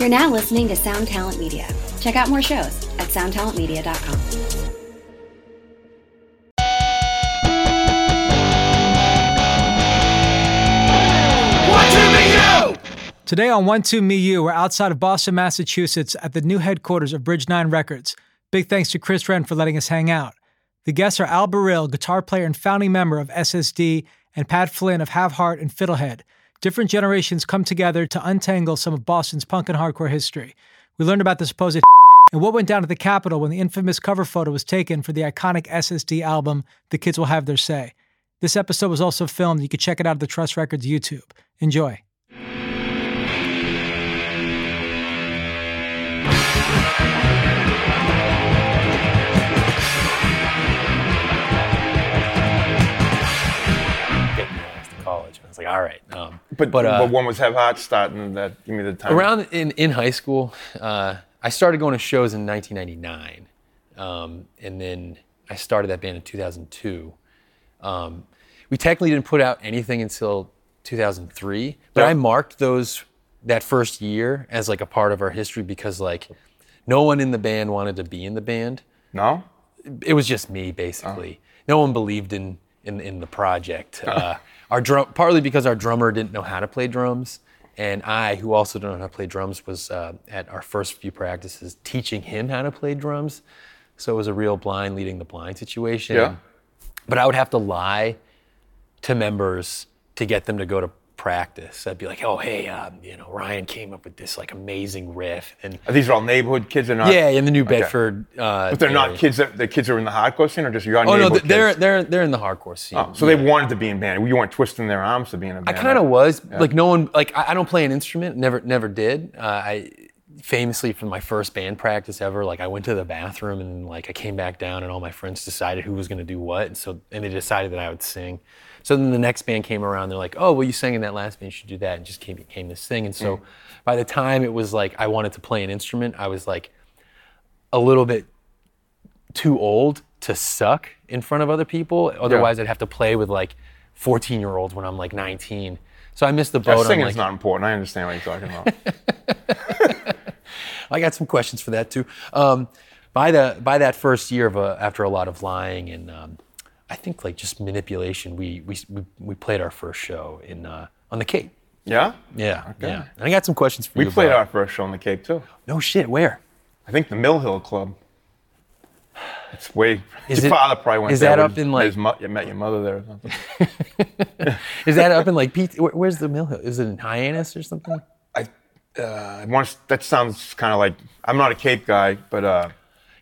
You're now listening to Sound Talent Media. Check out more shows at soundtalentmedia.com. Today on One Two Me You, we're outside of Boston, Massachusetts at the new headquarters of Bridge 9 Records. Big thanks to Chris Wrenn for letting us hang out. The guests are Al Barile, guitar player and founding member of SSD, and Pat Flynn of Have Heart and Fiddlehead. Different generations come together to untangle some of Boston's punk and hardcore history. We learned about the supposed and what went down at the Capitol when the infamous cover photo was taken for the iconic SSD album, The Kids Will Have Their Say. This episode was also filmed. You can check it out at the Trust Records YouTube. Enjoy. Like, all right. Um, But, But, but, uh, when was Have Heart starting? That give me the time. around in, in high school, uh, I started going to shows in 1999. Um, and then I started that band in 2002. Um, we technically didn't put out anything until 2003, but. I marked those that first year as like a part of our history because like no one in the band wanted to be in the band. no. it was just me basically. No one believed in in, in the project. Uh, our drum partly because our drummer didn't know how to play drums, and I, who also don't know how to play drums, was uh, at our first few practices teaching him how to play drums. So it was a real blind leading the blind situation. Yeah. But I would have to lie to members to get them to go to practice. I'd be like, "Oh, hey, um, you know, Ryan came up with this like amazing riff," and These are all neighborhood kids. They're not. yeah, in the New Okay. Bedford. Uh, But they're not kids. That the kids are in the hardcore scene, or just your Oh no, they're kids? they're they're in the hardcore scene. Oh, so they wanted to be in band. You weren't twisting their arms to be in a band. I kind of right? was like no one like I, I don't play an instrument. Never never did. Uh, I famously from my first band practice ever. Like I went to the bathroom and like I came back down and all my friends decided who was going to do what. And so and they decided that I would sing. So then the next band came around. They're like, oh well, you sang in that last band. You should do that. And just came became this thing. And so by the time it was like I wanted to play an instrument, I was like a little bit too old to suck in front of other people. Otherwise, I'd have to play with like 14 year olds when I'm like 19. So I missed the Yeah, boat. on, singing's like, not important. I understand what you're talking about. I got some questions for that too. Um, by the by that first year of a, after a lot of lying and um, I think like just manipulation, we we we, we played our first show in uh, on the Cape. yeah. Yeah, yeah. And I got some questions for We you. We played about- our first show on the Cape too. No shit. Where? I think the Mill Hill Club. It's way. Is your it- father probably went is there that up in, like- His mo- you met your mother there or something. Is that up in like Pete? Where, where's the Mill Hill? Is it in Hyannis or something? I, uh, I want that sounds kind of like I'm not a Cape guy, but uh,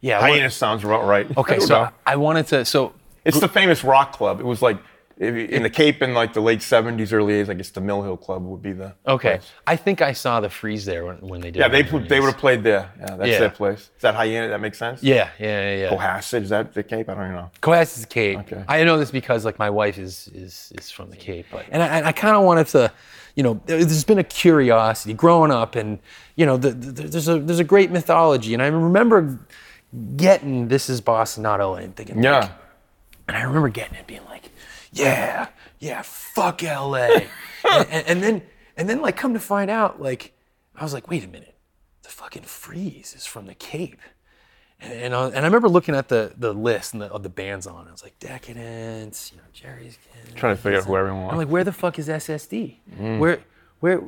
Yeah. I Hyannis sounds about right. Okay, don't so know. I wanted to. So It's the famous rock club. It was like in the Cape in like the late 70s, early 80s. I guess the Mill Hill Club would be the. Okay. place. I think I saw the freeze there when, when they did. Yeah, they they would have played there. Yeah, that's Yeah. their place. Is that Hyannis? That makes sense. Yeah, yeah, yeah. yeah. Cohasset, is that the Cape? I don't even know. Cohasset is the Cape. Okay. I know this because like my wife is is is from the Cape, but and I, I kind of wanted to, you know, there- there's been a curiosity growing up, and you know, the, the, there's a there's a great mythology, and I remember getting this is Boston, not LA, and thinking, like, Yeah. And I remember getting it, being like, yeah, yeah, fuck LA. and, and, and then and then like come to find out, like I was like, wait a minute, the fucking freeze is from the Cape. And, and, I, and I remember looking at the the list and the, of the bands on it. I was like, Decadence, you know, Jerry's. Kids. Trying to figure out who everyone was. I'm like, where the fuck is SSD? Mm. Where, where?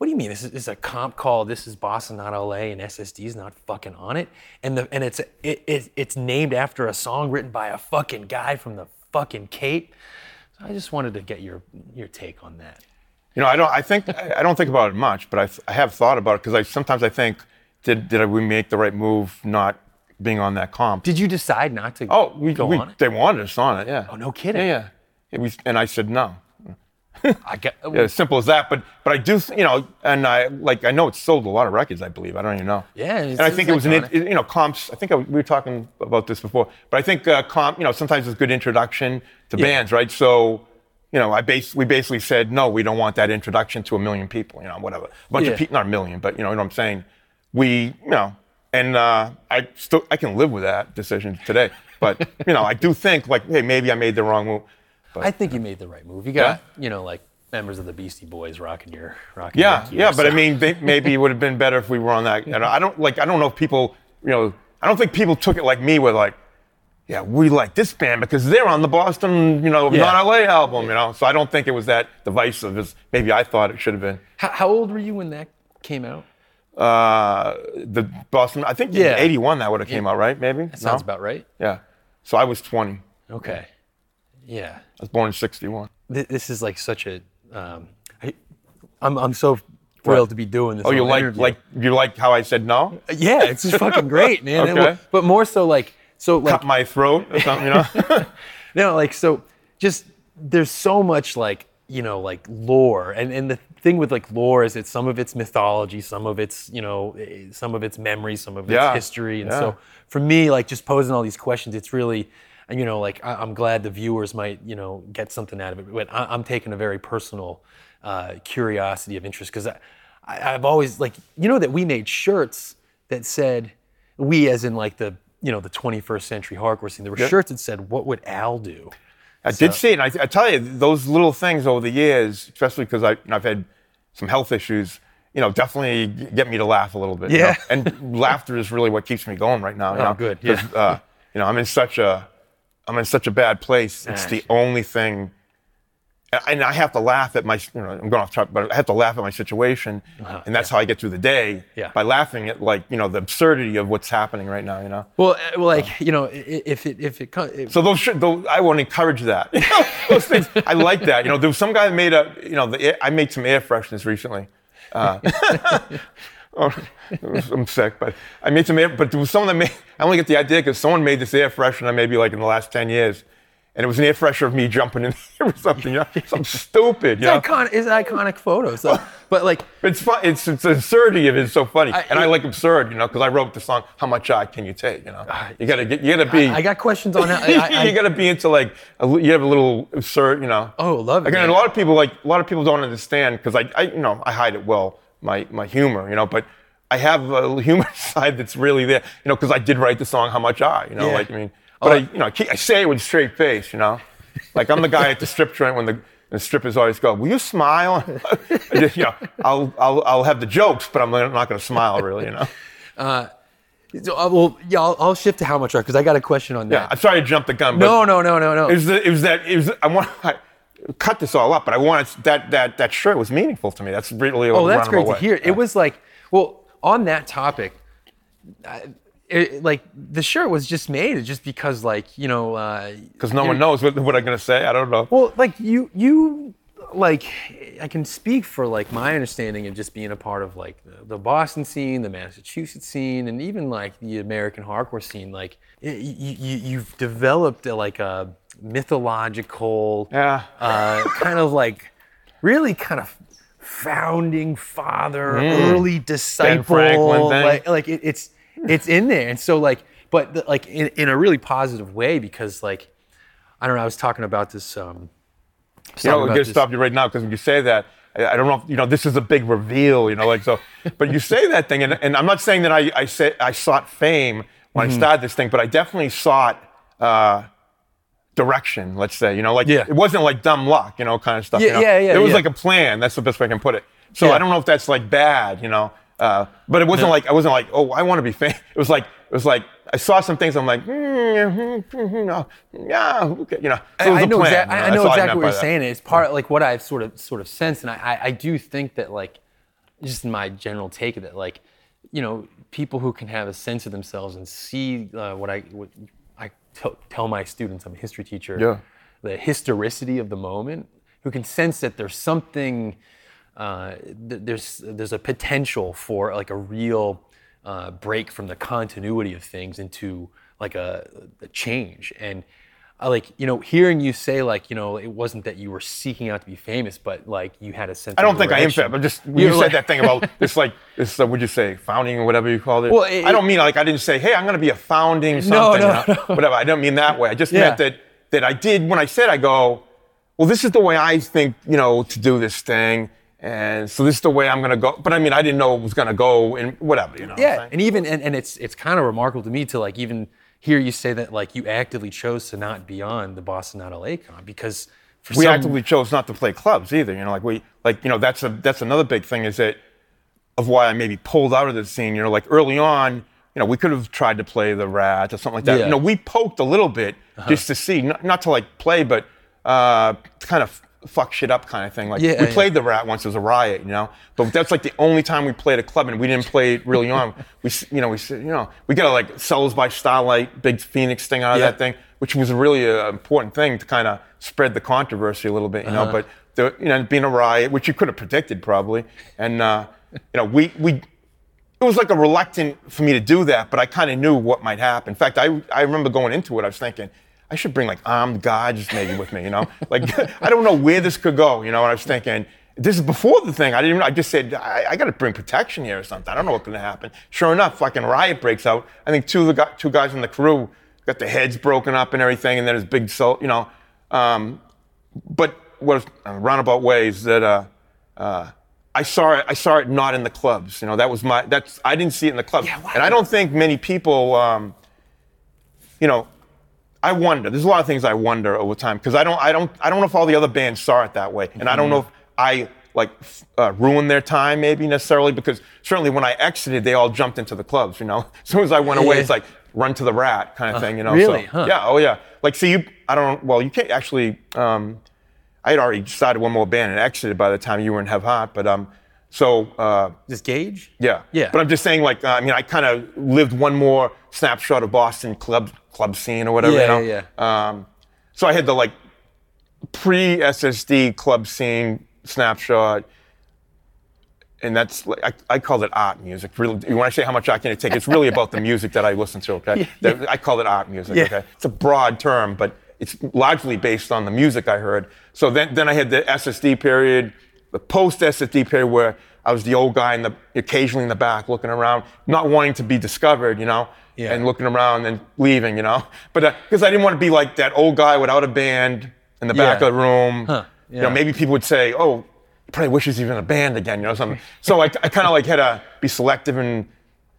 What do you mean? This is, this is a comp call. This is Boston, not LA, and SSD is not fucking on it. And the and it's it, it it's named after a song written by a fucking guy from the fucking Cape. So I just wanted to get your your take on that. You know, I don't. I think I don't think about it much, but I, I have thought about it because I sometimes I think, did did we make the right move not being on that comp? Did you decide not to oh, we, go we on it? they wanted us on it. Yeah. Oh, no kidding. Yeah, yeah. And I said no. I get, Yeah, as simple as that. But but I do, you know, and I like I know it sold a lot of records. I believe I don't even know. Yeah, it's- and I think it was an iconic. in- you know comps. I think I, we were talking about this before, but I think uh, comp. You know, sometimes it's a good introduction to Yeah. bands, right? So. You know, I base, we basically said, no, we don't want that introduction to a million people, you know, whatever. A bunch Yeah. of people, not a million, but you know what I'm saying? We, you know, and uh, I still, I can live with that decision today. But, you know, I do think like, hey, maybe I made the wrong move. I think you made the right move. You got, you know, like members of the Beastie Boys rocking your rocking Yeah, your yeah, but I mean, they, maybe it would have been better if we were on that. And I don't like. I don't know if people, you know, I don't think people took it like me, with like, yeah, we like this band because they're on the Boston, you know, Yeah. not LA album, you know. So I don't think it was that divisive as maybe I thought it should have been. how, how old were you when that came out? Uh, the Boston, I think Yeah. in '81 that would have came out, right? Maybe. That sounds No? about right. Yeah. So I was 20. Okay. Yeah. I was born in '61. Th- This is like such a. Um, I, I'm I'm so thrilled to be doing this. Oh, you like interview. like you like how I said no? Yeah, it's just fucking great, man. Okay. but more so like so like Cut my throat or something, you know? No, like so just there's so much like, you know, like lore. And and the thing with like lore is that some of it's mythology, some of it's, you know, eh, some of it's memory, some of it's Yeah, history. And yeah. so for me, like just posing all these questions, it's really and you know, like I, I'm glad the viewers might, you know, get something out of it. But I, I'm taking a very personal uh, curiosity of interest because I, I, I've always like, you know, that we made shirts that said, we as in like the, you know, the 21st century hardcore scene. There were shirts that said, "What would Al do?" I did see it. And I, I tell you, those little things over the years, especially because you know, I've had some health issues, you know, definitely get me to laugh a little bit. you Yeah. know? And laughter is really what keeps me going right now. You Oh, know? good, yeah. Uh, you know, I'm in such a, I'm in such a bad place. It's the only thing. And I have to laugh at my, you know, I'm going off track, but I have to laugh at my situation, and that's how I get through the day Uh-huh, Yeah. by laughing at like, you know, the absurdity of what's happening right now. You know. Well, uh, well, like you know, if it if it, co- if, So those, should, those I want to encourage that. You know, those things, I like that. You know, there was some guy that made a, you know, the, I made some air fresheners recently. Uh, oh, I'm sick, but I made some air, but there was someone that made, I only get the idea because someone made this air freshener maybe like in the last 10 years. And it was an air freshener of me jumping in there or something, you know, something stupid, you know. it's iconic, it's an iconic photo. So, but like, It's fun. It's, it's the absurdity of it is so funny, I- and I like absurd, you know, because I wrote the song "How Much Art Can You Take." You know, ah, you gotta get, you gotta be. I got questions on how. I, I, you got to be into like a, you have a little absurd, you know. Oh, love it, Again, man. a lot of people like a lot of people don't understand because I, I, you know, I hide it well, my my humor, you know, but I have a humor side that's really there, you know, because I did write the song "How Much Art," you know, Yeah. like I mean, but I, you know, I, keep, I say it with a straight face, you know, like I'm the guy at the strip joint when the. The strippers always go, "Will you smile?" Just, you know, I'll, I'll, I'll have the jokes, but I'm not going to smile, really, you know. so, uh, well, yeah, I'll, I'll shift to how much art because I got a question on that. Yeah. I'm sorry to jump the gun, but no, no, no, no, no. It was, the, it was that. It was. I want. I cut this all up, but I wanted that. That that shirt was meaningful to me. That's really. Oh, that's great to hear. It was like, well, on that topic, I, it, like the shirt was just made just because, like, you know, uh, because no one knows what, what I'm gonna say. I don't know. Well, like you, you, like I can speak for like my understanding of just being a part of like the, the Boston scene, the Massachusetts scene, and even like the American hardcore scene. Like y- y- you, you've developed a, like a mythological, Yeah. uh, kind of like really kind of founding father, early disciple. Like, like it, it's it's in there, and so like, but the, like in, in a really positive way because like. I don't know. I was talking about this. Um, you know, I'm gonna stop you right now because when you say that, I, I don't know. if You know, this is a big reveal. You know, like so. But you say that thing, and, and I'm not saying that I I say I sought fame when Mm-hmm. I started this thing, but I definitely sought. Uh, direction let's say you know like Yeah. it wasn't like dumb luck you know kind of stuff you Yeah, know? yeah, yeah, there was yeah. like a plan that's the best way i can put it so Yeah. i don't know if that's like bad you know uh, but it wasn't like i wasn't like oh i want to be famous it was like it was like i saw some things i'm like mm, mm, mm, no, yeah okay, you know so it I know, plan, exact- you I- I know exactly meant what you're that. saying. It's part like what I've sort of sort of sensed, and I, I, I do think that like just my general take of it, like you know, people who can have a sense of themselves and see uh, what I what I t- tell my students. I'm a history teacher. Yeah. The historicity of the moment, who can sense that there's something, uh, th- there's there's a potential for like a real uh, break from the continuity of things into like a, a change and. I like you know hearing you say like you know it wasn't that you were seeking out to be famous, but like you had a sense. I don't think I am famous. but just you like- said that thing about this, like this, uh, would you say founding or whatever you called it? Well, it- I don't mean like I didn't say, hey, I'm going to be a founding something, no, you know, no. whatever. I don't mean that way. I just Yeah. meant that that I did when I said I go, well, this is the way I think, you know, to do this thing, and so this is the way I'm going to go. But I mean, I didn't know it was going to go and whatever, you know. Yeah, and even and, and it's it's kind of remarkable to me to like even hear you say that like you actively chose to not be on the Boston Not LA con because for we some- actively chose not to play clubs either. You know, like we like you know that's a that's another big thing is that of why I maybe pulled out of the scene. You know, like early on, you know, we could have tried to play the rat or something like that. Yeah. Uh-huh. You know, we poked a little bit just to see, not, not to like play, but uh, to kind of fuck shit up kind of thing. Like Yeah, we yeah. played the rat once, it was a riot, you know. But that's like the only time we played a club, and we didn't play it really on. We, you know, we, you know, we got a like Cells by Starlight, big Phoenix thing out of Yeah. that thing, which was really an important thing to kind of spread the controversy a little bit, you know. Uh-huh. But the, you know, being a riot, which you could have predicted probably, and uh, you know, we we it was like a reluctant for me to do that, but I kind of knew what might happen. In fact, I I remember going into it, I was thinking I should bring like armed guards maybe with me, you know, like I don't know where this could go, you know. And I was thinking this is before the thing. I didn't. even I just said I, I got to bring protection here or something. I don't know what's going to happen. Sure enough, fucking riot breaks out. I think two of the two guys in the crew got their heads broken up and everything, and then there's big so you know. Um, but what uh, roundabout ways that uh, uh, I saw it. I saw it not in the clubs. You know, that was my. That's I didn't see it in the clubs, Yeah. and I don't think many people. Um, you know, I wonder. There's a lot of things I wonder over time because I don't. I don't. I don't know if all the other bands saw it that way, and I don't know if I like f- uh, ruined their time maybe necessarily because certainly when I exited, they all jumped into the clubs. You know, as soon as I went away, it's like run to the rat kind of thing. You know, really? So, Huh. yeah. Oh yeah. Like see you. I don't. Well, you can't actually. Um, I had already started one more band and exited by the time you were in Have Heart, but um, so uh, This Gage? yeah, Yeah. But I'm just saying, like, uh, I mean, I kind of lived one more snapshot of Boston club club scene or whatever. Yeah, you know? yeah, Um, so I had the like pre SSD club scene snapshot, and that's like I, I call it art music. Really, when I say how much art can it take, it's really about the music that I listen to. Okay, That- I call it art music. Yeah. Okay, it's a broad term, but it's largely based on the music I heard. So then, then I had the SSD period, the post SSD period where I was the old guy in the occasionally in the back looking around, not wanting to be discovered, you know, Yeah. and looking around and leaving, you know. But because I didn't want to be like that old guy without a band in the back Yeah. of the room. Huh, You know, maybe people would say, "Oh, he probably wishes he was in a band again," you know, something. so I, I kind of like had to be selective and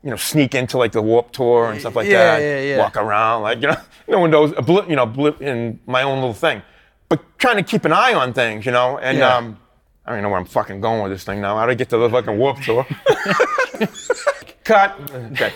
you know sneak into like the Warp Tour and stuff like Yeah, that. yeah, yeah. Walk around like you know, you know, windows, a blip, you know, blip in my own little thing. But trying to keep an eye on things, you know, and Yeah. um, I don't even know where I'm fucking going with this thing now. How do I get to the fucking Warp Tour? Cut. Okay.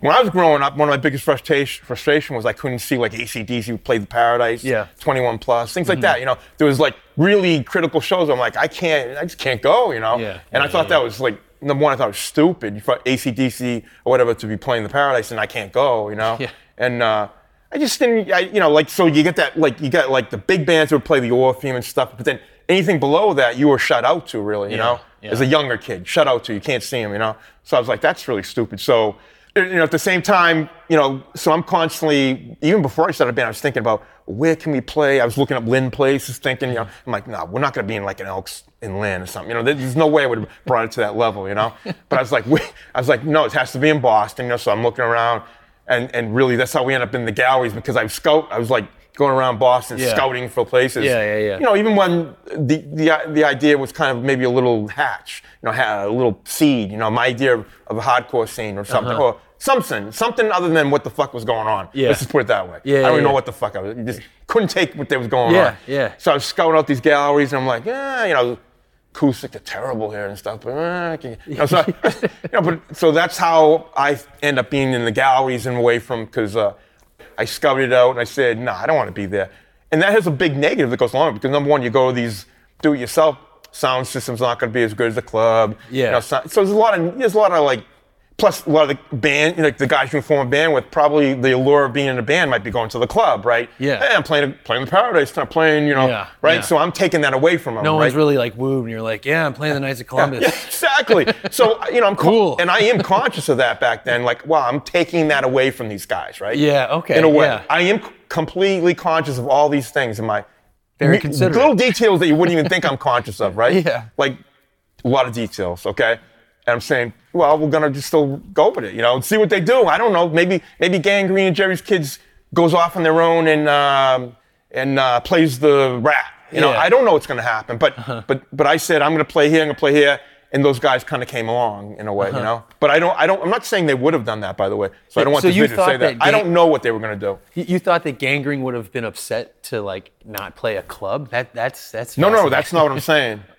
When I was growing up, one of my biggest frustration, frustration was I couldn't see like ACDC play the Paradise, Yeah. 21 Plus, things like mm-hmm. that. You know, there was like really critical shows. I'm like, I can't, I just can't go. You know, Yeah. and I thought that was like number one. I thought it was stupid for ACDC or whatever to be playing the Paradise and I can't go. You know, Yeah. and uh, I just didn't, I, you know, like so you get that like you got like the big bands who would play the Orpheum and stuff, but then anything below that you were shut out to really. You Yeah, know, yeah. as a younger kid, shut out to. You can't see them, you know. So I was like, that's really stupid. So, you know, at the same time, you know, so I'm constantly, even before I started band, I was thinking about where can we play. I was looking up Lynn places, thinking, you know, I'm like, no, we're not going to be in like an Elks in Lynn or something. You know, there's no way I would have brought it to that level, you know. But I was like, wait, I was like, no, it has to be in Boston. You know, so I'm looking around, and and really, that's how we end up in the galleries because I've scout. I was like going around Boston Yeah. scouting for places. Yeah, yeah, yeah. You know, even when the, the the idea was kind of maybe a little hatch, you know, a little seed, you know, my idea of, a hardcore scene or something, or something, something other than what the fuck was going on. Uh-huh. Yeah. Let's just put it that way. Yeah, I don't yeah, even know what the fuck I was. Just couldn't take what they was going Yeah, on. yeah. yeah. So I was scouting out these galleries, and I'm like, yeah, you know, acoustic are terrible here and stuff, but I can, you know, so, you know, but so that's how I end up being in the galleries and away from because uh, I scouted it out and I said, no, I don't want to be there, and that has a big negative that goes along with it, because number one, you go to these do-it-yourself sound systems not going to be as good as the club. Yeah. You know, so, so there's a lot of there's a lot of like. Plus, a lot of the band, like the guys you form a band with, probably the allure of being in a band might be going to the club, right? Yeah. Hey, I'm playing, playing the Paradise, I'm playing, you know, Yeah, right? yeah. So I'm taking that away from them. No right? one's really like wooed, and you're like, yeah, I'm playing the Knights of Columbus. Yeah, exactly. So you know, I'm co- Cool. and I am conscious of that back then. Like, wow, I'm taking that away from these guys, right? Yeah, okay, In a way, yeah. I am completely conscious of all these things in my Very little details that you wouldn't even think I'm conscious of, right? Yeah. Like a lot of details. Okay. And I'm saying, well, we're gonna just still go with it, you know, and see what they do. I don't know. Maybe maybe Gang Green and Jerry's Kids goes off on their own and um, and uh, plays the rat You know, Yeah. Uh-huh. I don't know what's going to happen, but but but I said I'm going to play here, I'm going to play here, and those guys kind of came along in a way, you know. But I don't, I don't, I'm not saying they would have done that, by the way. So I don't want So this you video to say that. that I don't know what they were going to do. You, you thought that Gang Green would have been upset to like not play a club? That that's that's No, no, that's not what I'm saying.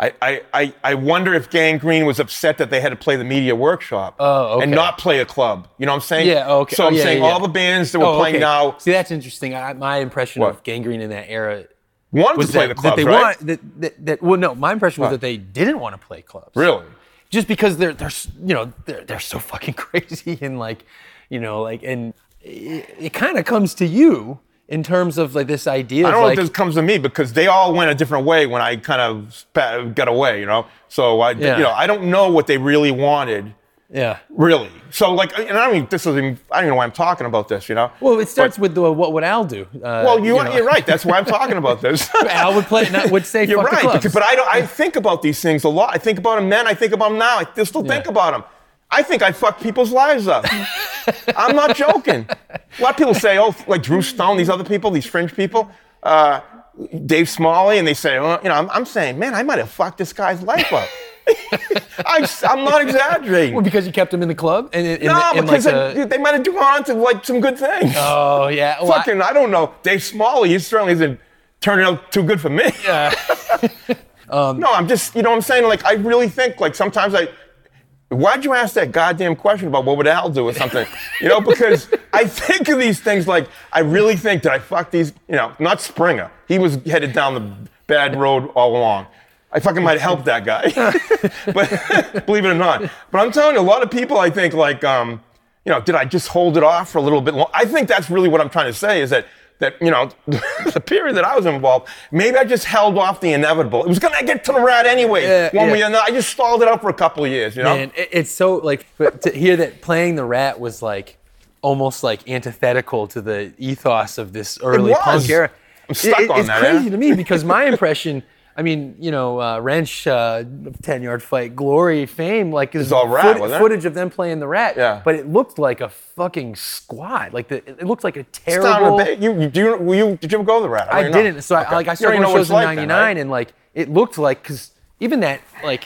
I, I, I, wonder if Gang Green was upset that they had to play the media workshop Oh, and not play a club. You know what I'm saying? Yeah, oh, okay. So Oh, I'm yeah, saying yeah. all the bands that were Oh, playing okay. now See, that's interesting. I, my impression What? of Gang Green in that era wanted was to play that, the clubs, that they right? want that, that, that. Well, no, my impression was What? that they didn't want to play clubs. Really? Just because they're they're you know they're they're so fucking crazy and like you know like and it, it kind of comes to you in terms of like this idea I don't know like if this comes to me because they all went a different way when I kind of got away, you know. So I, Yeah. you know, I don't know what they really wanted, yeah. really. So like, and I don't mean this is even, I don't even know why I'm talking about this, you know. Well, it starts with the, what would Al do? Uh, Well, you, know. you're right. That's why I'm talking about this. Al would play. Not, would say You're fuck the right, because, but I don't. I think about these things a lot. I think about them then. I think about them now. I still think Yeah. about them. I think I fuck people's lives up. I'm not joking. A lot of people say, oh, like Drew Stone, these other people, these fringe people, uh, Dave Smalley, and they say, oh, you know, I'm, I'm saying, man, I might have fucked this guy's life up. I, am not exaggerating. Well, because you kept him in the club and in, no, in because like they, the, they might have gone on to like some good things. oh yeah, well, Fucking, I, don't know. Dave Smalley, he certainly isn't turning out too good for me. yeah. No, I'm just, you know what I'm saying? Like, I really think, like, sometimes I, why'd you ask that goddamn question about what would Al do or something? You know, because I think of these things like, I really think that I fucked these, you know, not Springa. He was headed down the bad road all along. I fucking might help that guy. but believe it or not. But I'm telling you, a lot of people, I think, like, um, you know, did I just hold it off for a little bit long? I think that's really what I'm trying to say is that that you know the period that I was involved, maybe I just held off the inevitable. It was gonna get to the rat anyway. Yeah, one yeah. way or another. I just stalled it out for a couple of years. You know. Man, it, it's so like to hear that playing the rat was like almost like antithetical to the ethos of this early was. punk era. I'm stuck It- on it's that, crazy yeah. to me because my impression. I mean, you know, uh, wrench, uh, ten yard fight, glory, fame, like is all Rat, foot- wasn't it? footage of them playing the rat. Yeah. But it looked like a fucking squad. Like the, it looked like a terrible. a bit. You, you, do you, were you, did you ever go to the rat? I know. didn't. So I, Okay. like I You started don't going to what shows it's in like then, '99, right? and like it looked like because even that like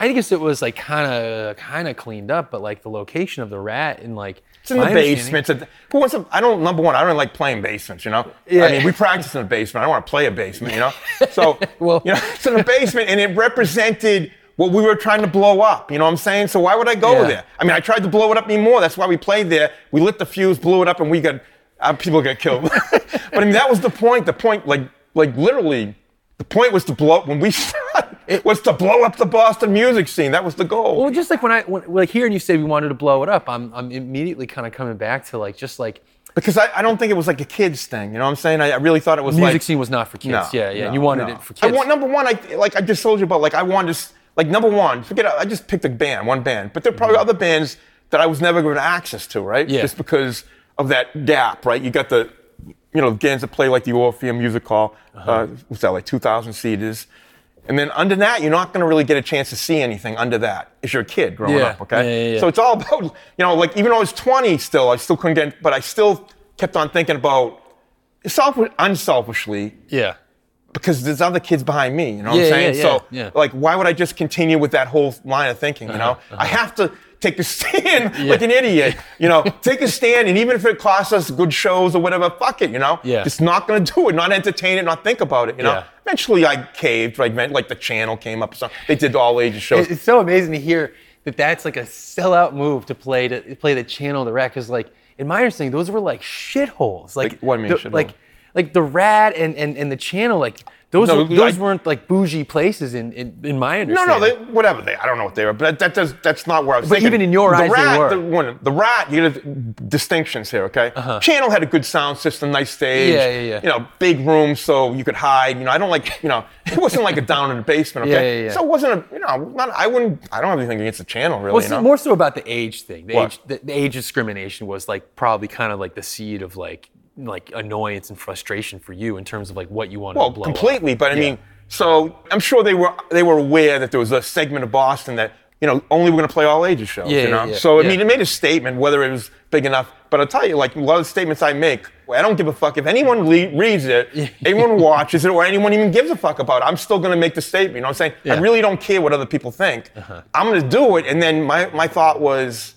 I guess it was like kind of kind of cleaned up, but like the location of the rat and like It's in the basement. It's a- Who wants to, I don't, number one, I don't like playing basements, you know? Yeah. I mean, we practice in the basement. I don't want to play a basement, you know? So, Well- you know, it's in the basement and it represented what we were trying to blow up, you know what I'm saying? So why would I go Yeah. there? I mean, I tried to blow it up even more. That's why we played there. We lit the fuse, blew it up, and we got, uh, people got killed. but I mean, that was the point. The point, like, like literally, the point was to blow, up when we started, was to blow up the Boston music scene. That was the goal. Well, just like when I when, like hearing you say we wanted to blow it up, I'm I'm immediately kind of coming back to like just like Because I, I don't think it was like a kids thing. You know what I'm saying? I, I really thought it was music like scene was not for kids. No, yeah, yeah. no, you wanted no. it for kids. I want number one. I like I just told you about. Like I wanted to like number one. Forget. I just picked a band, one band. But there are probably other bands that I was never given access to, right? Mm-hmm. Yeah. Just because of that gap, right? You got the, you know, the bands that play like the Orpheum Music Hall. Uh-huh. uh what's that like? Two thousand seaters. And then under that, you're not going to really get a chance to see anything under that if you're a kid growing Yeah. up, okay? Yeah, yeah. So it's all about, you know, like even though I was 20 still, I still couldn't get, but I still kept on thinking about, self, unselfishly, yeah. because there's other kids behind me, you know what I'm saying? yeah, so, like, why would I just continue with that whole line of thinking, you know? Uh-huh, I have to take a stand like an idiot, you know? take a stand, and even if it costs us good shows or whatever, fuck it, you know? Yeah. Just not gonna do it, not entertain it, not think about it, you know? Eventually I caved, like, like the channel came up, so they did all ages shows. It's so amazing to hear that that's like a sellout move to play to play the channel the rat because like in my understanding those were like shitholes. Like Like, what you mean the- like like the rat and, and, and the channel like those No, were, those I- weren't like bougie places in, in, in my No, understanding. no, they, whatever they. I don't know what they were, but that, that does. That's not where I was. But thinking. even in your the eyes, they rat, were. The, one, the rat. You get distinctions here, okay? Channel had a good sound system, nice stage. Uh-huh. Yeah, yeah, yeah. You know, big room so you could hide. You know, I don't like. You know, it wasn't like a down in the basement, okay? Yeah, yeah, yeah. So it wasn't a. You know, not, I wouldn't. I don't have anything against the channel, really. Well, you know? more so about the age thing. The What? age, the, the age discrimination was like probably kind of like the seed of like like annoyance and frustration for you in terms of like what you want Well, to blow completely. up. But I Yeah. mean, so I'm sure they were they were aware that there was a segment of Boston that you know, only we're going to play all ages shows. Yeah, you know, yeah, so I mean, it made a statement whether it was big enough. But I'll tell you, like a lot of the statements I make, I don't give a fuck if anyone le- reads it, anyone watches it, or anyone even gives a fuck about it. I'm still going to make the statement. You know what I'm saying? I. Uh-huh. really don't care what other people think. I'm going to do it. And then my my thought was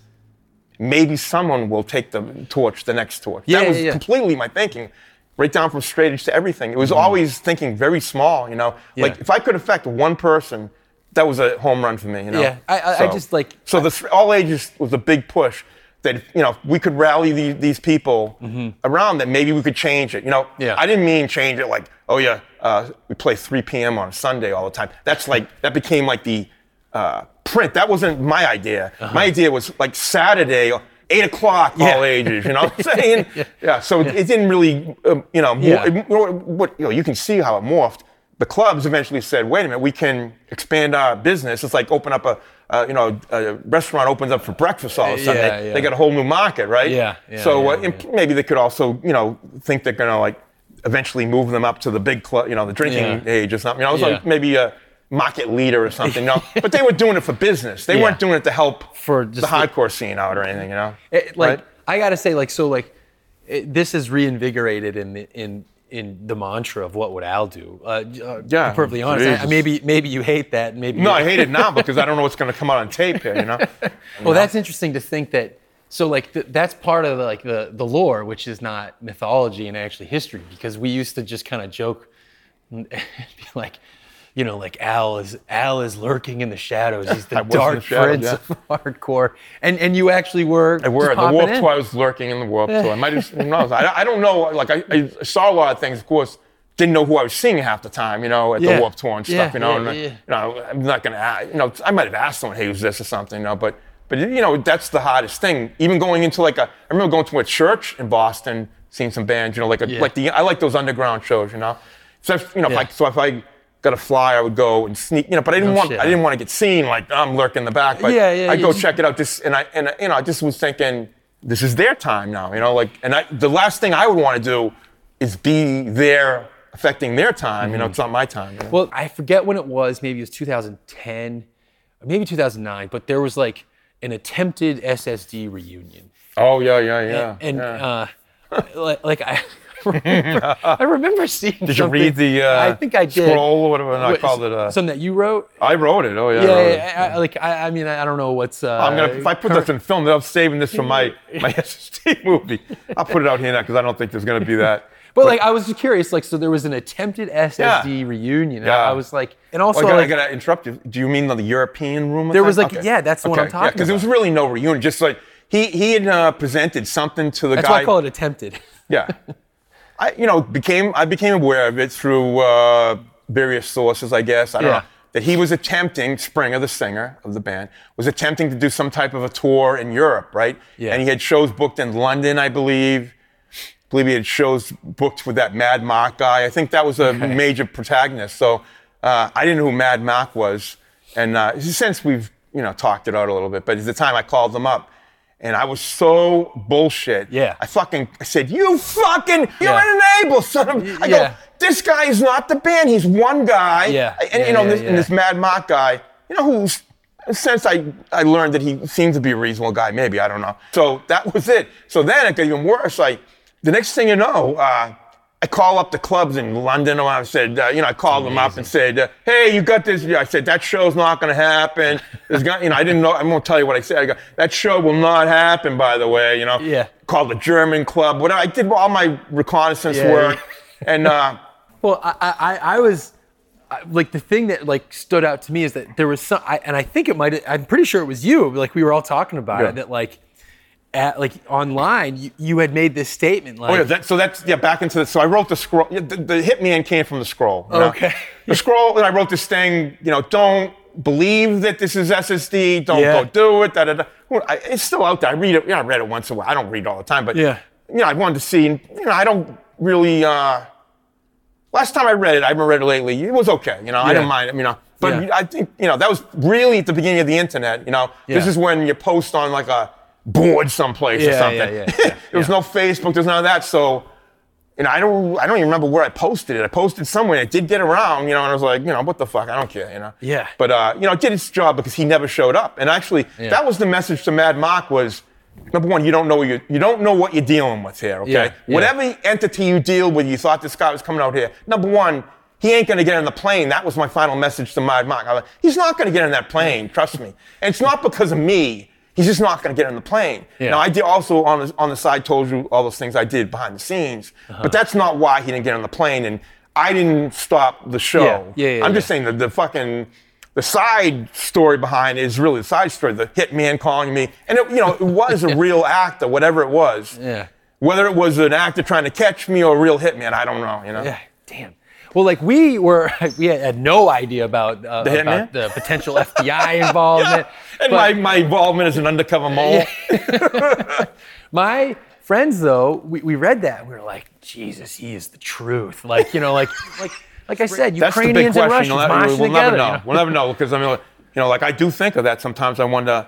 maybe someone will take the torch, the next torch. Yeah, that was yeah, yeah. completely my thinking, right down from straight edge to everything. It was always thinking very small, you know. Like Mm-hmm. If I could affect one person, that was a home run for me, you know. Yeah, I- I- I just, like- So the th- all ages was a big push. That you know we could rally these, these people around that maybe we could change it. You know, Mm-hmm. Yeah. I didn't mean change it like oh yeah uh, we play 3 p.m. on a Sunday all the time. That's like that became like the uh, print. That wasn't my idea. My idea was like Saturday. Eight o'clock, all Uh-huh. Ages. You know what I'm saying? yeah. So it didn't really, um, you know, mor- Yeah. what you know. You can see how it morphed. The clubs eventually said, "Wait a minute, we can expand our business. It's like open up a, uh, you know, a restaurant opens up for breakfast all of a sudden. Yeah, they, yeah. they got a whole new market, right? Yeah, yeah, so yeah, uh, maybe they could also, you know, think they're gonna like eventually move them up to the big club, you know, the drinking Yeah. age or something. You know, it was like maybe a market leader or something. You know, but they were doing it for business. They Yeah. weren't doing it to help For the just the- hardcore scene out or anything. You know, It, like Right? I gotta say, like so, like it, this is reinvigorated in the, in in the mantra of what would Al do. Uh, uh, Yeah, perfectly honest. I- maybe maybe you hate that. Maybe no, I hate it now because I don't know what's gonna come out on tape here. You know. Well, that's interesting to think that. So like th- that's part of the, like the the lore, which is not mythology and actually history, because we used to just kind of joke, and be like, you know, like Al is Al is lurking in the shadows. He's the I was in dark prince yeah. of hardcore, and and you actually were. I were the popping warp tour. I was lurking in the warp tour. I might have, who knows? I, I don't know. Like I, I saw a lot of things. Of course, didn't know who I was seeing half the time. You know, at Yeah. the warp tour and stuff. Yeah, you know, and, you know, I'm not gonna. You know, I might have asked someone, "Hey, who's this?" or something. You know, but but you know, that's the hardest thing. Even going into like a, I remember going to a church in Boston, seeing some bands. You know, like a, like the I like those underground shows. You know, so if, you know, if I, so if I. Got a fly, I would go and sneak, you know. But I didn't No want, shit, I didn't want to get seen like I'm lurking in the back. But Yeah, yeah, I'd you go check it out. Just and I and you know I just was thinking this is their time now. You know, like and I, the last thing I would want to do is be there affecting their time. You know, it's not my time. you know? Well, I forget when it was. Maybe it was 2010, or maybe 2009. But there was like an attempted SSD reunion, oh yeah, yeah, yeah. and yeah. uh, like, like I. remember, I remember seeing. did you read the? Uh, I think I did. Scroll or whatever. I What, called it. Uh, something that you wrote. I wrote it. Oh yeah. I Yeah, it. yeah, I, I- like I, I mean, I, I don't know what's. Uh, I'm gonna. If I put this in film, then I'm saving this for my my SSD movie. I'll put it out here now because I don't think there's gonna be that. But like, I was just curious. Like, so there was an attempted SSD reunion. I- Yeah. I was like, and also Oh, I gotta, like, I gotta interrupt you. Do you mean the European room? There was like- yeah, that's the one I'm talking about. because there was really no reunion. Just like he he had uh, presented something to the that's guy. why I call it attempted. Yeah. I, you know, became I became aware of it through uh, various sources, I guess. I don't Yeah. know. That he was attempting, Springa, the singer of the band, was attempting to do some type of a tour in Europe, right? Yeah. And he had shows booked in London, I believe. I believe he had shows booked with that Mad Mark guy. I think that was a major protagonist. So uh, I didn't know who Mad Mark was. And uh, since we've, you know, talked it out a little bit, but at the time I called him up. And I was so bullshit. Yeah. I fucking I said, you fucking, you're Yeah. an enable, son of. I Yeah. go, this guy is not the band. He's one guy. Yeah. And Yeah, you know, this, and this Mad Mark guy, you know, who's since I I learned that he seems to be a reasonable guy. Maybe I don't know. So that was it. So then it got even worse. Like the next thing you know. Uh, I call up the clubs in London, and I said, uh, you know, I called them up and said, uh, "Hey, you got this?" I said that show's not going to happen. There's you know, I didn't know. I won't tell you what I said. I go, that show will not happen. By the way, you know. Yeah. Called the German club. What I did all my reconnaissance Yeah, work, and uh, Well, I, I, I was I- like the thing that like stood out to me is that there was some, I, and I think it might. I'm pretty sure it was you. Like we were all talking about Yeah. it. That like, at like online, you, you had made this statement. Like, Oh yeah, that, so that's yeah. Back into the so I wrote the scroll. Yeah, the, the Hitman came from the scroll. you know? Okay. The scroll, and I wrote this thing. You know, don't believe that this is SSD. Don't Yeah. go do it. Da, da, da. Well, I, it's still out there. I read it. You know, I read it once a while. I don't read all the time, but Yeah. You know, I wanted to see. And, you know, I don't really. Uh, last time I read it, I haven't read it lately. It was okay. You know, I didn't mind. You know, but Yeah. I think you know that was really at the beginning of the internet. You know, this is when you post on like a board someplace or Yeah, something. yeah, yeah, yeah, there was no Facebook. There's none of that. So, and I don't, I don't even remember where I posted it. I posted somewhere. It did get around, you know, and I was like, you know, what the fuck? I don't care, you know. Yeah. But uh, you know, it did its job because he never showed up. And actually, that was the message to Mad Mark was. Number one, you don't know what you you don't know what you're dealing with here. Okay, Yeah, yeah. whatever entity you deal with, you thought this guy was coming out here. Number one, he ain't gonna get on the plane. That was my final message to Mad Mark. I was like, He's not gonna get on that plane. Trust me. And it's not because of me. He's just not gonna get on the plane. Yeah. Now I did also on the on the side told you all those things I did behind the scenes, Uh-huh. but that's not why he didn't get on the plane. And I didn't stop the show. Yeah, yeah, yeah, I'm just saying that the fucking the side story behind it is really the side story. The hitman calling me, and it, you know, it was a real actor, whatever it was. Yeah. Whether it was an actor trying to catch me or a real hitman, I don't know. You know. Yeah, damn. Well, like we were, we had no idea about uh, The about the potential FBI involvement. And but- my, my involvement as an undercover mole. My friends, though, we, we read that and we were like, Jesus, he is the truth. Like, you know, like like like I said, That's Ukrainians and. Russians never- moshing we'll together. never know. you know? We'll never know because I mean, you know, like I do think of that sometimes. I wonder,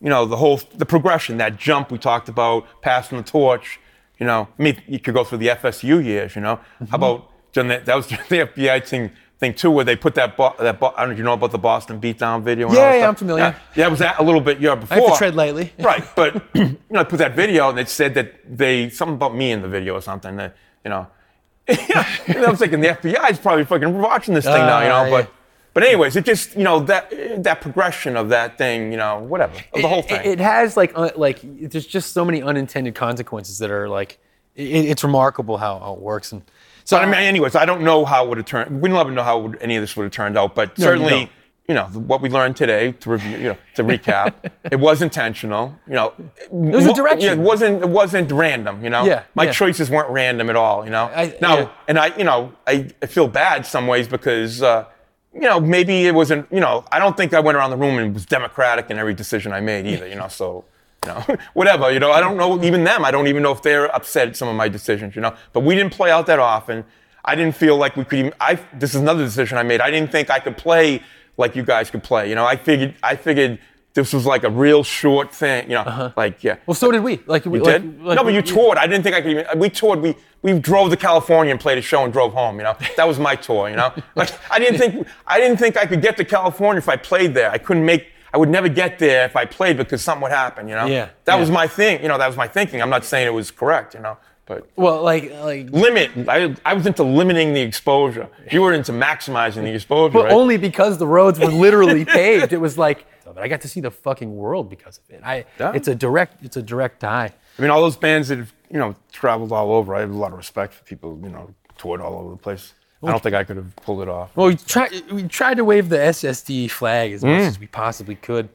you know, the whole the progression, that jump we talked about, passing the torch. You know, I mean, you could go through the FSU years. You know, Mm-hmm. how about during the, that was during the FBI thing thing too, where they put that bo- that bo- I don't know if you know about the Boston beatdown video. And Yeah, all that yeah, stuff? I'm familiar. Yeah, yeah, it was that a little bit yeah before. I have to tread lightly. Right, but you know, I put that video and it said that they something about me in the video or something that you know. and I was thinking the FBI is probably fucking watching this thing now, you know. Uh, But but anyways, it just you know that that progression of that thing, you know, whatever, of the whole thing. It, has like uh, like there's just so many unintended consequences that are like it, it's remarkable how, how it works and so I mean, anyways, I don't know how it would have turned. We never know how would, any of this would have turned out. But you certainly, don't. you know, what we learned today to review, you know, to recap, it was intentional. You know, it was a direction. it wasn't. It wasn't random. You know, Yeah, my yeah. choices weren't random at all. You know, I- now yeah. and I, you know, I, I feel bad some ways because. Uh, you know, maybe it wasn't, you know, I don't think I went around the room and was democratic in every decision I made either, you know, so, you know, whatever, you know, I don't know, even them, I don't even know if they're upset at some of my decisions, you know, but we didn't play out that often. I didn't feel like we could even, I, this is another decision I made. I didn't think I could play like you guys could play, you know, I figured, I figured this was like a real short thing, you know, uh-huh. like, yeah. well so did we like we like, did? like, no, but you toured. I didn't think I could even. We toured. We we drove to California and played a show and drove home. You know, that was my tour. You know, like I didn't think I didn't think I could get to California if I played there. I couldn't make. I would never get there if I played because something would happen. You know. Yeah, That yeah. was my thing. You know, that was my thinking. I'm not saying it was correct. You know, but well like like limit. I I was into limiting the exposure. You were into maximizing the exposure. but right? only because the roads were literally paved it was like oh, but I got to see the fucking world because of it I Yeah. it's a direct it's a direct tie I mean, all those bands that have, you know, traveled all over. I have a lot of respect for people, you know, toured all over the place. I don't think I could have pulled it off. Well, we tried we tried to wave the SSD flag as Mm. much as we possibly could.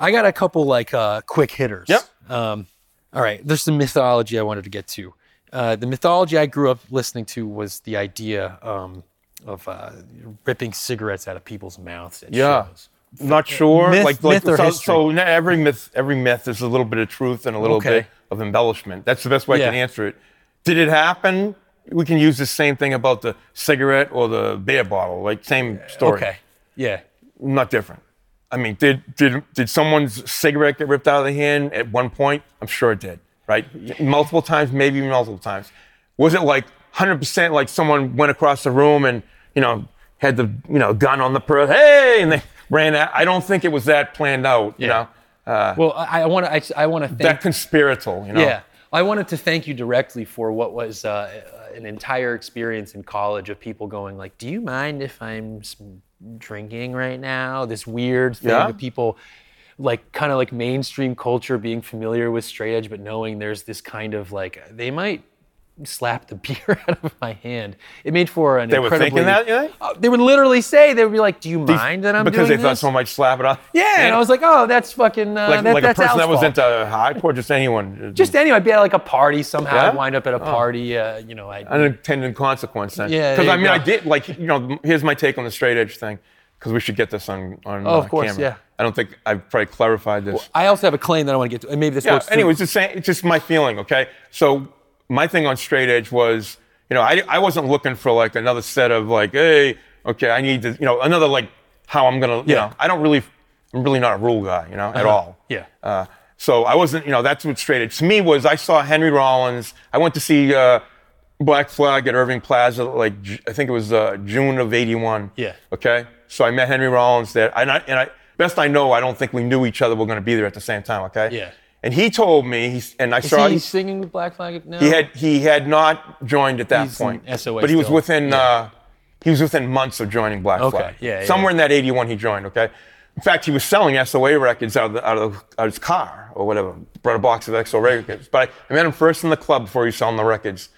I got a couple like uh, quick hitters. Yep. Um, all right, there's some mythology I wanted to get to. Uh, the mythology I grew up listening to was the idea um, of uh, ripping cigarettes out of people's mouths. At Yeah. shows. Not sure. Myth- like, like myth or so, history? so every myth, every myth is a little bit of truth and a little Okay. bit of embellishment. That's the best way I can Yeah. answer it. Did it happen? We can use the same thing about the cigarette or the beer bottle. Like same story. Okay. Yeah. Not different. I mean, did did did someone's cigarette get ripped out of the hand at one point? I'm sure it did. Right? Multiple times, maybe multiple times. Was it like 100% like someone went across the room and you know had the you know gun on the person? Hey, and they ran out. I don't think it was that planned out. You Yeah. know, Well, I want to. I, I want to that conspiratorial. You know. yeah, I wanted to thank you directly for what was uh, an entire experience in college of people going like, "Do you mind if I'm drinking right now?" This weird thing Yeah. of people, like kind of like mainstream culture being familiar with straight edge, but knowing there's this kind of like they might slap the beer out of my hand. It made for an They were incredibly. thinking that, think? Uh, they would literally say they would be like, "Do you mind that I'm doing this? because doing they thought someone might slap it off. Yeah, and I was like, oh, that's fucking. Uh, like, that, like a person that was into high or just anyone. Just anyone. I'd be at like a party somehow. Yeah? Oh. I'd wind up at a party. Uh, you know, I. unintended consequence then. Yeah, Because I mean, go. I did like you know. Here's my take on the straight edge thing, because we should get this on on Oh, of uh, course, camera. yeah. I don't think I've probably clarified this. I also have a claim that I want to get to, and maybe this yeah. works. too. Anyways, it's, saying, it's just my feeling. Okay. So my thing on straight edge was, You know, I, I wasn't looking for like another set of like, hey, okay, I need to, you know, another like how I'm gonna, you Yeah. know, I don't really, I'm really not a rule guy, you know, at all. Yeah. Uh, so I wasn't, you know, that's what straight edge to me was. I saw Henry Rollins. I went to see uh, Black Flag at Irving Plaza, like I think it was uh, June of '81. Yeah. Okay. So I met Henry Rollins there, and I, and I, best I know, I don't think we knew each other. We're going to be there at the same time. Okay. Yeah. And he told me, he's, and I Is saw he singing with Black Flag now? he had he had not joined at that He's in point, SOA but he was still. within uh, he was within months of joining Black Okay, Flag. yeah, yeah. somewhere in that '81 he joined. Okay, in fact he was selling SOA records out of, the, out of, out of his car or whatever, brought a box of XO records. But I, I met him first in the club before he was selling the records,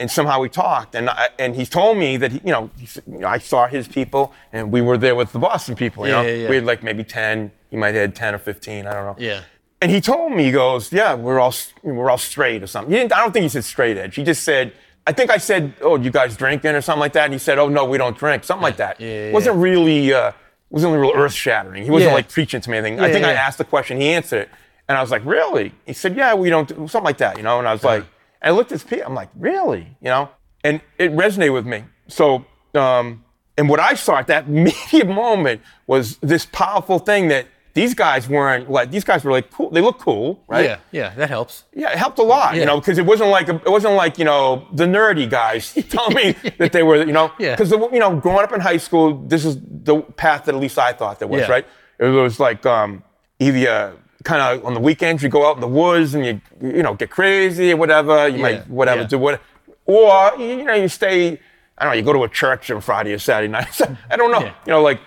and somehow we talked, and I, and he told me that he, you know, he, you know I saw his people, and we were there with the Boston people. You Yeah, know, yeah, yeah. we had like maybe ten. He might have had ten or fifteen. I don't know. Yeah. And he told me, he goes, "Yeah, we're all we're all straight or something." He didn't, I don't think he said straight edge. He just said, "I think I said, oh, you guys drinking or something like that." And he said, "Oh no, we don't drink," something like that. Yeah, yeah, It wasn't really uh, wasn't real earth shattering. He wasn't like preaching to me anything. I think I asked the question, he answered it, and I was like, "Really?" He said, "Yeah, we don't do something like that," you know. And I was like, and I looked at his people. I'm like, "Really?" You know, and it resonated with me. So. Um, and what I saw at that immediate moment was this powerful thing that these guys weren't like these guys were like cool. They look cool, right? Yeah, yeah, that helps. Yeah, it helped a lot, you know, because it wasn't like it wasn't like you know the nerdy guys telling me that they were, you know, Yeah. because you know growing up in high school, this is the path that at least I thought there was, Yeah. right? It was like um, either uh, kind of on the weekends you go out in the woods and you you know get crazy or whatever, you Yeah, might whatever yeah. do what, or you you know you stay, I don't know, you go to a church on Friday or Saturday night. I don't know, Yeah. you know, like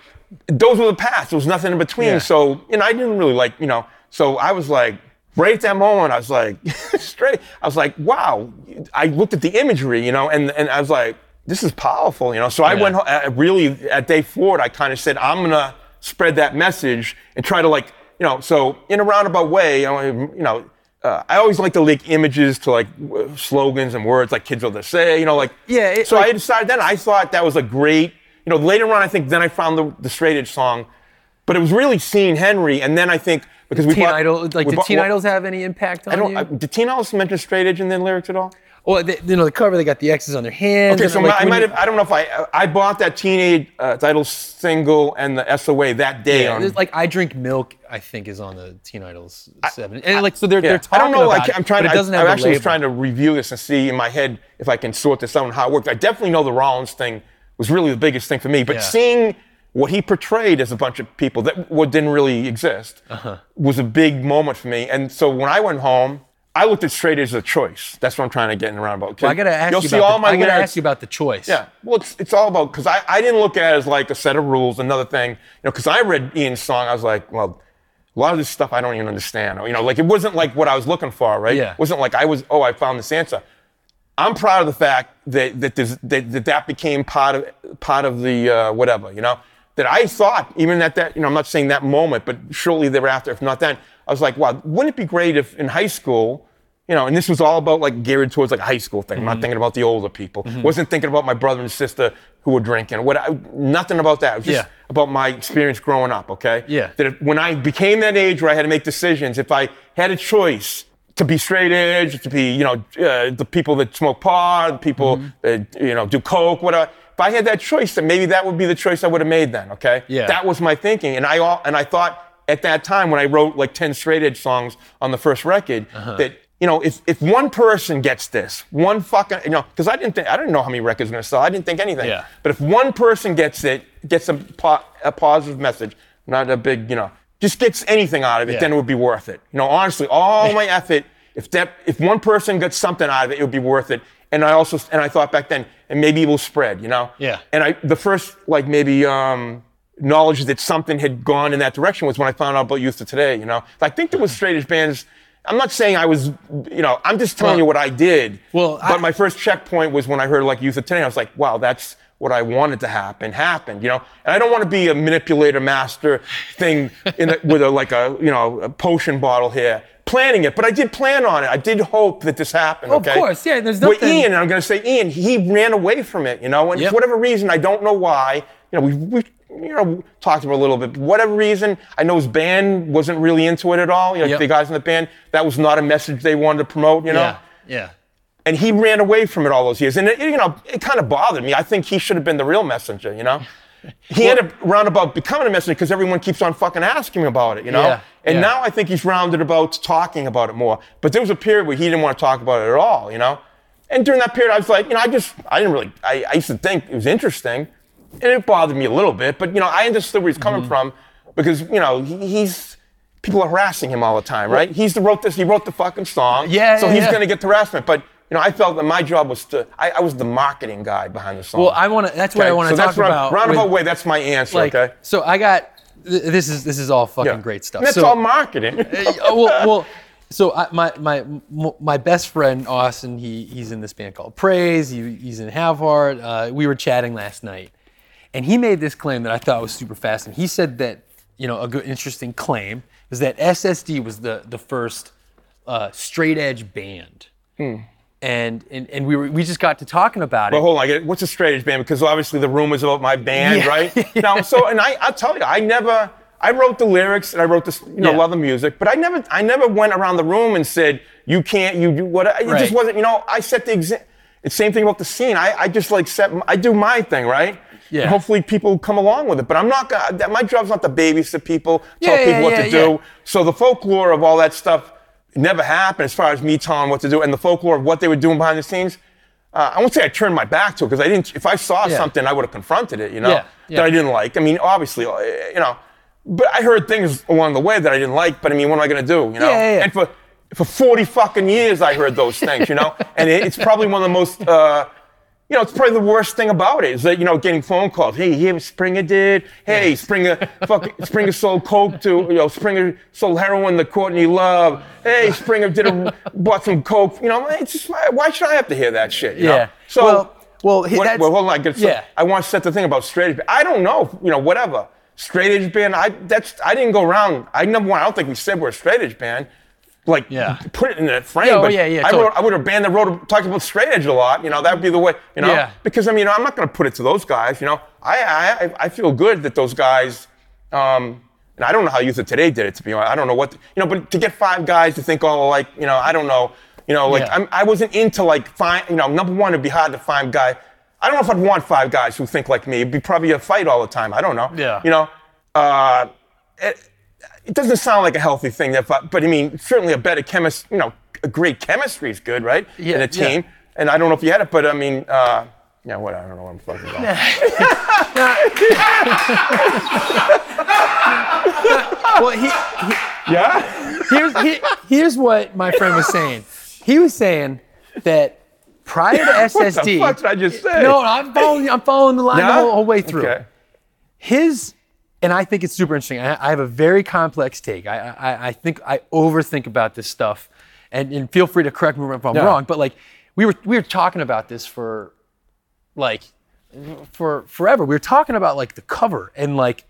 those were the paths. There was nothing in between. Yeah. So, you know, I didn't really like, you know, so I was like, right at that moment, I was like, straight, I was like, wow. I looked at the imagery, you know, and, and I was like, this is powerful, you know. So I Yeah. went, really, at day four, I kind of said, I'm going to spread that message and try to like, you know, so in a roundabout way, you know, you know, uh, I always like to link images to like w- slogans and words like kids will to say, you know, like Yeah, it- so like- I decided then I thought that was a great, you know, later on I think then I found the, the straight edge song, but it was really seeing Henry, and then I think because we Teen bought- Idol, like, did bought- Teen well, Idols have any impact on I don't. you? I, did Teen Idles mention straight edge in their lyrics at all? well, they, you know, the cover they got the X's on their hands. Okay, so like, I might have. I don't know if I. I bought that Teenage uh, Idol single and the SOA that day. Yeah, on, like I drink milk. I think is on the Teen Idles seven, and like so they're Yeah. they're talking I don't know. about Like, I'm trying. it, to, it doesn't I, have I actually was trying to review this and see in my head if I can sort this out and how it worked. I definitely know the Rollins thing was really the biggest thing for me, but Yeah. seeing what he portrayed as a bunch of people that what didn't really exist Uh-huh. was a big moment for me. And so when I went home, I looked at straight as a choice. That's what I'm trying to get in a roundabout. Well, I gotta ask You'll you see about all the, my I gotta lyrics. ask you about the choice. Yeah, well, it's, it's all about because I, I didn't look at it as like a set of rules, another thing, you know, because I read Ian's song, I was like, well, a lot of this stuff I don't even understand, or, you know, like it wasn't like what I was looking for, right? Yeah. It wasn't like I was, oh, I found this answer. I'm proud of the fact that that that, that that became part of part of the uh, whatever, you know. That I thought, even at that, you know, I'm not saying that moment, but shortly thereafter, if not then, I was like, wow, wouldn't it be great if in high school, you know, and this was all about like geared towards like a high school thing. I'm Mm-hmm. not thinking about the older people. Wasn't thinking about my brother and sister who were drinking. What I, nothing about that. It was just Yeah. about my experience growing up. Okay. Yeah. That if, when I became that age where I had to make decisions, if I had a choice to be straight edge, to be you know uh, the people that smoke pot, the people Mm-hmm. that you know do coke, whatever. If I had that choice, then maybe that would be the choice I would have made then. Okay. Yeah. That was my thinking, and I all, and I thought at that time when I wrote like ten straight edge songs on the first record Uh-huh. that you know if if one person gets this, one fucking you know because I didn't think I didn't know how many records were gonna sell. I didn't think anything. Yeah. But if one person gets it, gets a, po- a positive message, not a big, you know, just gets anything out of it, Yeah. then it would be worth it. You know, honestly, all my effort, if that, if one person got something out of it, it would be worth it. And I also, and I thought back then, and maybe it will spread, you know? Yeah. And I, the first, like maybe, um, knowledge that something had gone in that direction was when I found out about Youth of Today, you know? I think there was straight edge bands. I'm not saying I was, you know, I'm just telling Well- you what I did. Well, but I- my first checkpoint was when I heard like Youth of Today. I was like, wow, that's what I wanted to happen happened, you know. And I don't want to be a manipulator master thing in a, with a like a you know a potion bottle here, planning it. But I did plan on it. I did hope that this happened. Of okay? course, yeah, there's nothing- Ian, I'm going to say Ian, he ran away from it, you know, and Yep. for whatever reason, I don't know why. You know, we we you know talked about it a little bit. But whatever reason, I know his band wasn't really into it at all. You know, Yep. the guys in the band, that was not a message they wanted to promote. You know. yeah, yeah. And he ran away from it all those years. And it, you know, it kind of bothered me. I think he should have been the real messenger. You know, he ended up roundabout becoming a messenger because everyone keeps on fucking asking him about it. You know, Yeah, and yeah. now I think he's rounded about talking about it more. But there was a period where he didn't want to talk about it at all. You know, and during that period, I was like, you know, I just I didn't really. I, I used to think it was interesting, and it bothered me a little bit. But you know, I understood where he's coming Mm-hmm. from because you know he, he's. People are harassing him all the time, right? He's the wrote this. He wrote the fucking song. Yeah, So yeah, he's going to get harassment. But you know, I felt that my job was to. I, I was the marketing guy behind the song. Well, I want to. That's what I want so to talk that's about. Roundabout with- way. That's my answer. like, okay. so I got. th- This is this is all fucking Yeah. great stuff. That's so, all marketing. Uh, well, well, so I, my my my best friend Austin, he he's in this band called Praise. He, he's in Have Heart. Uh, we were chatting last night, and he made this claim that I thought was super fascinating. He said that you know a good interesting claim is that SSD was the the first uh, straight edge band. And, and and we were we just got to talking about it. But hold on, get- what's a straight edge band? Because obviously the rumors about my band, Yeah. right? Now, so and I, I'll tell you, I never, I wrote the lyrics and I wrote this, you know, Yeah. of the music, but I never, I never went around the room and said, you can't, you do what? It Right. just wasn't, you know. I set the. It's same thing about the scene. I, I just like set, I do my thing, right? Yeah. And hopefully people come along with it. But I'm not gonna. My job's not to babysit people, tell Yeah, people yeah, what to do. So the folklore of all that stuff never happened as far as me telling what to do, and the folklore of what they were doing behind the scenes. Uh, I won't say I turned my back to it because I didn't. If I saw Yeah. something, I would have confronted it. You know Yeah, yeah. that I didn't like. I mean, obviously, uh, you know, but I heard things along the way that I didn't like. But I mean, what am I going to do? You know, and for for 40 fucking years, I heard those things. You know, and it, it's probably one of the most. Uh, you know, it's probably the worst thing about it is that, you know, getting phone calls. Hey, hear what Springa did? Hey, Springa fucking Springa sold coke to, you know, Springa sold heroin to Courtney Love. Hey, Springa did a, bought some coke. You know, it's just, why, why should I have to hear that shit? You Yeah. Know? So, Well- well, he- what- well, hold on. I, get, yeah. I want to set the thing about straight edge. I don't know, you know, whatever. Straight edge band, I, that's, I didn't go around. I, number one, I don't think we said we're a straight edge band. Like, Yeah. put it in that frame. Yeah, oh, but yeah, yeah, I, totally. wrote, I would have banned the road talked about straight edge a lot. You know, that would be the way. You know, Yeah. because I mean, you know I'm not going to put it to those guys. You know, I I, I feel good that those guys. Um, and I don't know how Youth of Today did it. To be honest, I don't know what you know. But to get five guys to think all like you know, I don't know. You know, like Yeah. I'm, I wasn't into like find. You know, number one, it'd be hard to find guy. I don't know if I'd want five guys who think like me. It'd be probably a fight all the time. I don't know. Yeah. You know. Uh, it, it doesn't sound like a healthy thing, that, but, but I mean, certainly a better chemist, you know, a great chemistry is good, right? Yeah, In a yeah. team. And I don't know if you had it, but I mean, uh, yeah, what, I don't know what I'm fucking about. well, he, he, yeah? here's he, here's what my friend was saying. He was saying that prior to SSD. What the fuck did I just say? no, I'm following. I'm following the line the whole, whole way through. Okay. His, and I think it's super interesting. I, I have a very complex take. I, I, I think I overthink about this stuff, and, and feel free to correct me if I'm Yeah. wrong. But like, we were we were talking about this for, like, for forever. We were talking about like the cover and like,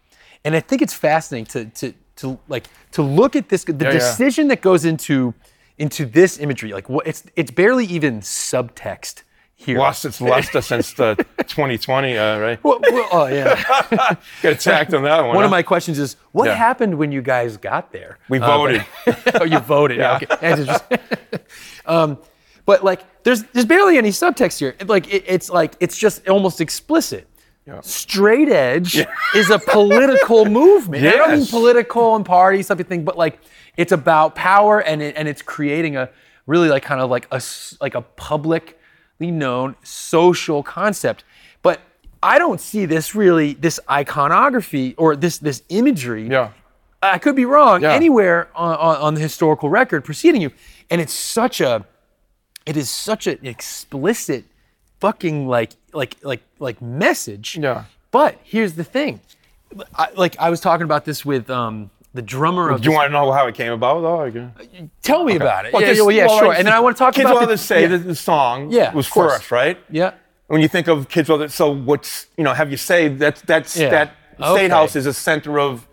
and I think it's fascinating to to to like to look at this the yeah. decision that goes into into this imagery. Like, what it's it's barely even subtext here. Lost its luster since the 2020, uh, right? Well, well, oh yeah. Got attacked on that one. One of my questions is, what Yeah. happened when you guys got there? We Uh, voted. but- oh, you voted. Yeah. Okay. Interesting. um, but like, there's there's barely any subtext here. Like, it, it's like it's just almost explicit. Straight edge is a political movement. I don't mean political and party something, but like it's about power and it, and it's creating a really like kind of like a like a publicly known social concept. But I don't see this really this iconography or this this imagery. Yeah. I could be wrong Yeah. anywhere on, on, on the historical record preceding you, and it's such a it is such an explicit fucking like like like like message. Yeah. But here's the thing, I, like I was talking about this with um the drummer of. Do you want to know how it came about, though? Tell me about it. Well, yeah, well, yeah, well, sure. And then I want to talk Kids about will the, say yeah. that the song Yeah, was first, right? Yeah. When you think of kids, Will- so what's you know have you say that that's Yeah. that Okay. state house is a center of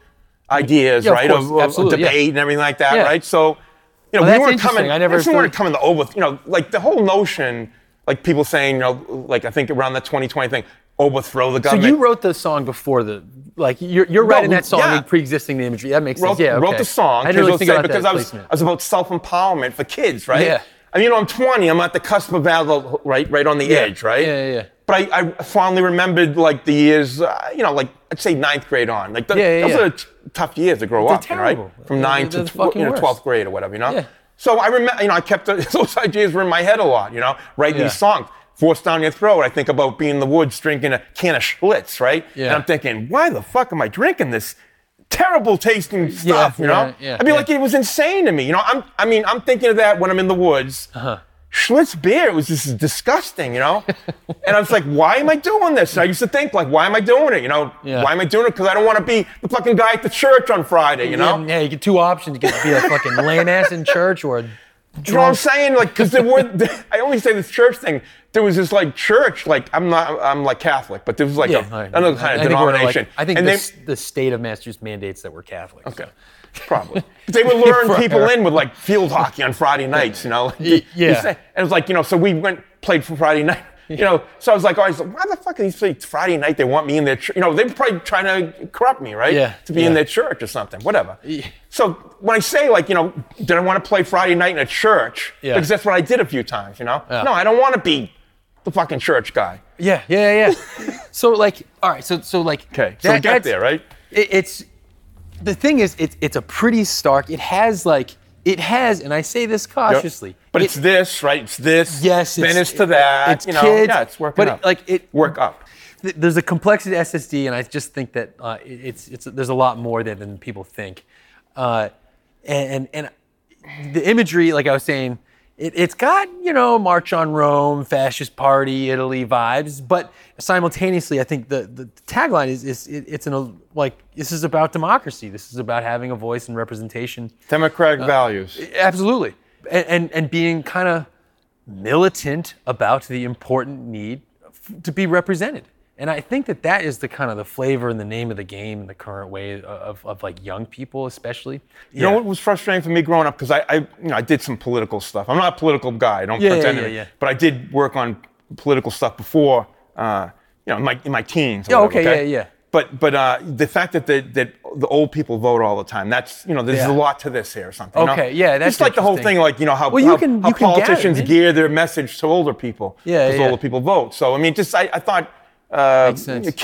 ideas, Yeah, of right? course, Of, of debate and everything like that, right? So you know we weren't coming. I never we weren't coming to over. You know, like the whole notion, like people saying, you know, like I think around the 2020 thing, overthrow the So you wrote the song before the like you're, you're No, writing that song yeah. pre-existing the imagery. That makes wrote, sense. Yeah, wrote the song. I didn't really think about because that I was placement. I was about self empowerment for kids, right? Yeah. I mean, you know, I'm 20. I'm at the cusp of adult, right, right on the edge, right? Yeah, yeah, yeah. But I, I fondly remembered like the years, uh, you know, like I'd say ninth grade on. Like the, Yeah, yeah, those yeah. are t- tough years to grow up in, right? From nine to fucking you know, 12th grade or whatever, you know? Yeah. So I remember, you know, I kept those ideas were in my head a lot, you know, writing Yeah. these songs. Forced down your throat. I think about being in the woods drinking a can of Schlitz, right? Yeah. And I'm thinking, why the fuck am I drinking this terrible tasting stuff? Yeah, you know? yeah, yeah, I mean, like it was insane to me. You know, I'm. I mean, I'm thinking of that when I'm in the woods. Uh-huh. Schlitz beer was just disgusting, you know? and I was like, why am I doing this? And I used to think, like, why am I doing it? You know, Yeah. why am I doing it? Because I don't want to be the fucking guy at the church on Friday, you know? Yeah, yeah, you get two options. You get to be a fucking lame ass in church or a You know what I'm saying? Like, because there were, I only say this church thing. There was this like church, like I'm not, I'm like Catholic, but there was like Yeah, a, another kind I of think like- denomination. I think and the, they, the state of Massachusetts mandates that we're Catholic. Okay. Probably. But they would lure people in with like field hockey on Friday nights, you know? Like, yeah. you say- And it was like, you know, so we went, played for Friday night. You know, so I was like, always, why the fuck are these like Friday night? They want me in their church. You know, they're probably trying to corrupt me, right? Yeah, To be in yeah. their church or something, whatever. Yeah. So when I say, like, you know, did I want to play Friday night in a church? Yeah. Because that's what I did a few times, you know? Yeah. No, I don't want to be the fucking church guy. Yeah, yeah, yeah. so like, all right, so so like, Okay, so we get there, right? It, it's the thing is, it's it's a pretty stark. It has like, it has, and I say this Yep. But it- it's this, right? It's this. Yes, Then it's- it's to that. it's you know, kids, yeah, it's working but up. it- like, it- work up. th- there's a complexity to SSD, and I just think that uh, it's it's there's a lot more there than people think, uh, and and the imagery, like I was saying, it, it's got you know March on Rome, fascist party, Italy vibes, but simultaneously, I think the the tagline is is it, it's an like this is about democracy. This is about having a voice and representation. Democratic Uh, values. Absolutely, and and, and being kind of militant about the important need to be represented. And I think that that is the kind of the flavor and the name of the game in the current way of, of like young people, especially. You know what was frustrating for me growing up because I, I, you know, I did some political stuff. I'm not a political guy. I don't Yeah, pretend yeah, to be, yeah. But I did work on political stuff before. Uh, you know, in my in my teens. Yeah, whatever, okay, yeah, yeah. But but uh, the fact that the, that the old people vote all the time. That's you know, there's Yeah. a lot to this here or something. you know? Okay, yeah, that's Just like the whole thing, like you know how, Well, you how, can- how gather, politicians gear their message to older people. Yeah, because yeah. older people vote. So I mean, just I, I thought uh,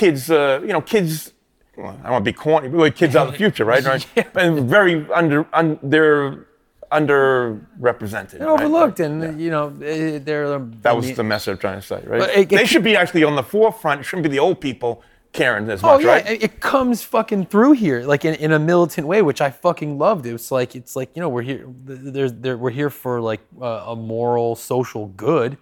kids, uh, you know, kids. Well, I don't want to be corny, but kids out of the future, right? right? And very under, un, they're underrepresented. They're right? overlooked, and you know they're. That was the message I'm trying to say, right? But it- they should be actually on the forefront. It shouldn't be the old people caring as Oh much, yeah, right? it, it comes fucking through here, like in, in a militant way, which I fucking loved. It's like it's like you know we're here, there's there, we're here for like uh, a moral social good,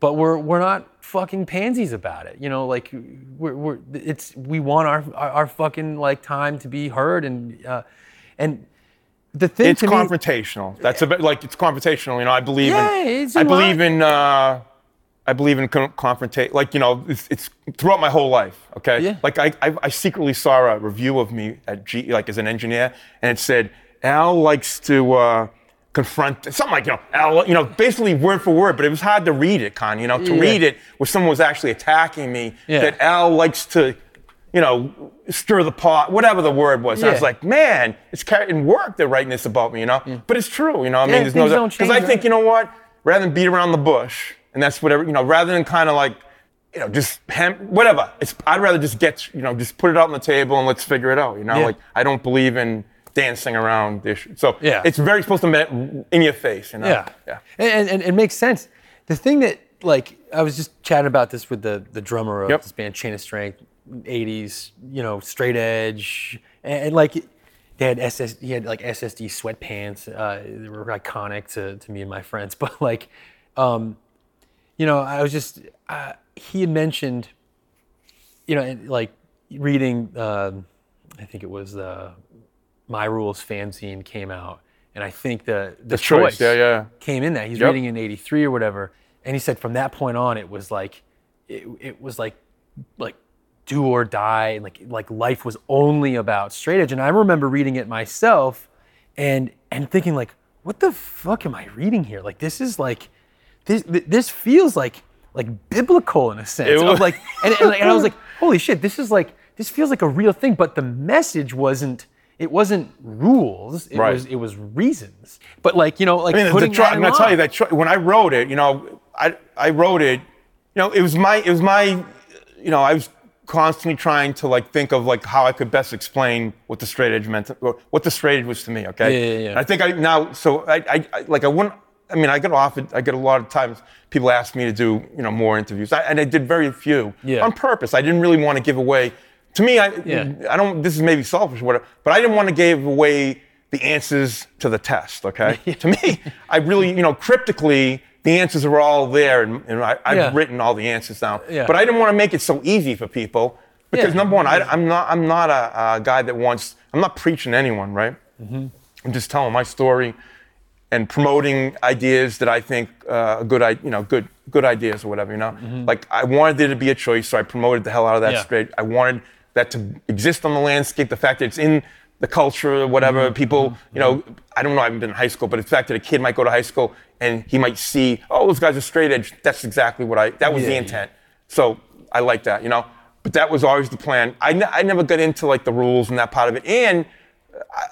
but we're we're not fucking pansies about it. You know, like we're, we're it's we want our, our our fucking like time to be heard and uh, and the thing it's to me, confrontational. That's a bit like it's confrontational. You know, I believe Yeah, in. I believe in. Uh, I believe in con- confrontation. Like you know, it's, it's throughout my whole life. Okay. Yeah. Like I, I, I secretly saw a review of me at G, like as an engineer, and it said Al likes to uh, confront something like you know Al, you know, basically word for word, but it was hard to read it, Con. You know, to Yeah. read it where someone was actually attacking me. Yeah. That Al likes to. You know, stir the pot, whatever the word was. And I was like, man, it's in work they're writing this about me, you know. But it's true, you know. I Yeah, mean, there's no because I change, think you know what, rather than beat around the bush, and that's whatever you know, rather than kind of like, you know, just hem, whatever. It's I'd rather just get you know, just put it out on the table and let's figure it out. You know, Yeah. like I don't believe in dancing around the issue. So Yeah. it's very supposed to be in your face. You know. Yeah. Yeah. And, and it makes sense. The thing that, like, I was just chatting about this with the, the drummer of Yep. this band, Chain of Strength, 80s, you know, straight edge. And, and, like, they had SS, he had like SSD sweatpants. Uh, they were iconic to, to me and my friends. But, like, um, you know, I was just, uh, he had mentioned, you know, like, reading, um, I think it was uh, My Rules fanzine came out. And I think the, the, Choice, yeah, yeah. came in that. He's Yep. reading in 83 or whatever. And he said from that point on, it was like, it, it was like, like do or die. And like, like life was only about straight edge. And I remember reading it myself and, and thinking like, what the fuck am I reading here? Like, this is like, this, this feels like, like biblical in a sense. Was- like, and, and, and I was like, holy shit, this is like, this feels like a real thing. But the message wasn't, it wasn't rules. It Right. was it was reasons. But like you know, like I mean, the, putting the, tro- that I'm gonna tell you that tro- when I wrote it, you know, I I wrote it, you know, it was my it was my, you know, I was constantly trying to like think of like how I could best explain what the straight edge meant, or what the straight edge was to me. Okay. Yeah, yeah, yeah. And I think I now, so I, I, I like I wouldn't. I mean, I get offered. I get a lot of times people ask me to do you know more interviews, I, and I did very few Yeah. on purpose. I didn't really want to give away. To me, I Yeah. I don't. This is maybe selfish, or whatever, but I didn't want to give away the answers to the test. Okay. to me, I really, you know, cryptically, the answers are all there, and, and I, I've Yeah. written all the answers down. Yeah. But I didn't want to make it so easy for people because Yeah. number one, I, I'm not. I'm not a, a guy that wants. I'm not preaching to anyone, right? Mm-hmm. I'm just telling my story and promoting ideas that I think uh, good, you know, good, good ideas or whatever. You know, like I wanted there to be a choice, so I promoted the hell out of that Mm-hmm. Yeah. straight. I wanted that to exist on the landscape. The fact that it's in the culture, whatever. Mm-hmm. People, you know, I don't know. I haven't been in high school, but the fact that a kid might go to high school and he might see, oh, those guys are straight edge. That's exactly what I. That was Yeah, the yeah. intent. So I like that, you know. But that was always the plan. I, I never got into like the rules and that part of it. And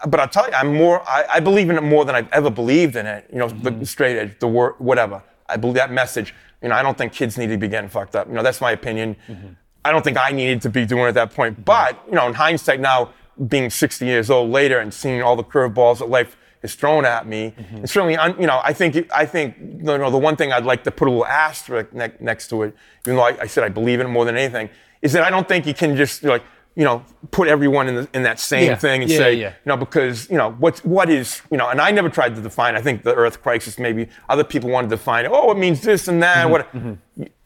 but I'll tell you, I'm more. I, I believe in it more than I've ever believed in it. You know, Mm-hmm. the straight edge, the word, whatever. I believe that message. You know, I don't think kids need to be getting fucked up. You know, that's my opinion. Mm-hmm. I don't think I needed to be doing it at that point. But you know, in hindsight now, being 60 years old later and seeing all the curveballs that life is thrown at me, Mm-hmm. and certainly, un- you know, I think, I think you know the one thing I'd like to put a little asterisk ne- next to it, even though I, I said I believe in it more than anything, is that I don't think you can just like you know put everyone in the, in that same Yeah. thing and Yeah, say yeah. you know because you know what what is you know and I never tried to define. I think the Earth crisis maybe other people want to define it. Oh, it means this and that. What?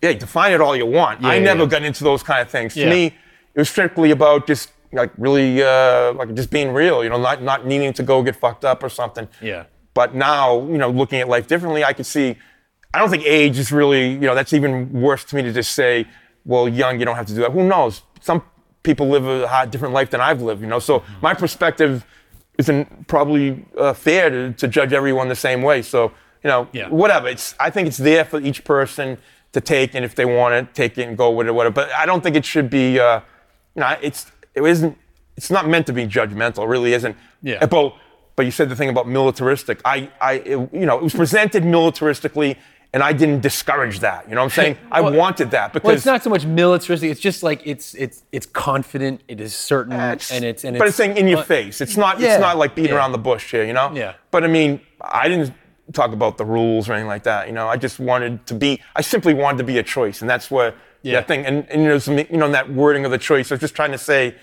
Yeah, define it all you want. I Mm-hmm. never got into those kind of things. To me, it was strictly about just like really uh, like just being real. You know, not not needing to go get fucked up or something. Yeah. But now, you know, looking at life differently, I could see. I don't think age is really, you know, that's even worse to me to just say, well, young, you don't have to do that. Who knows? Some people live a different life than I've lived, you know. So Mm-hmm. my perspective isn't probably uh, fair to, to judge everyone the same way. So, you know, Yeah. whatever. It's I think it's there for each person to take, and if they want to take it and go with it, whatever. But I don't think it should be. Uh, you know, it's it isn't. It's not meant to be judgmental. It really isn't. Yeah. But but you said the thing about militaristic. I I it- you know it was presented militaristically, and I didn't discourage that. You know what I'm saying? I wanted that because Well, it's not so much militaristic. It's just like it's it's it's confident. It is certain, It's- and it's and but it's saying in your uh, face. It's not. yeah, It's not like beating yeah. around the bush here. You know. Yeah. But I mean, I didn't talk about the rules or anything like that. You know, I just wanted to be. I simply wanted to be a choice, and that's what Yeah. that thing. And, and you know, some, you know, in that wording of the choice. I was just trying to say.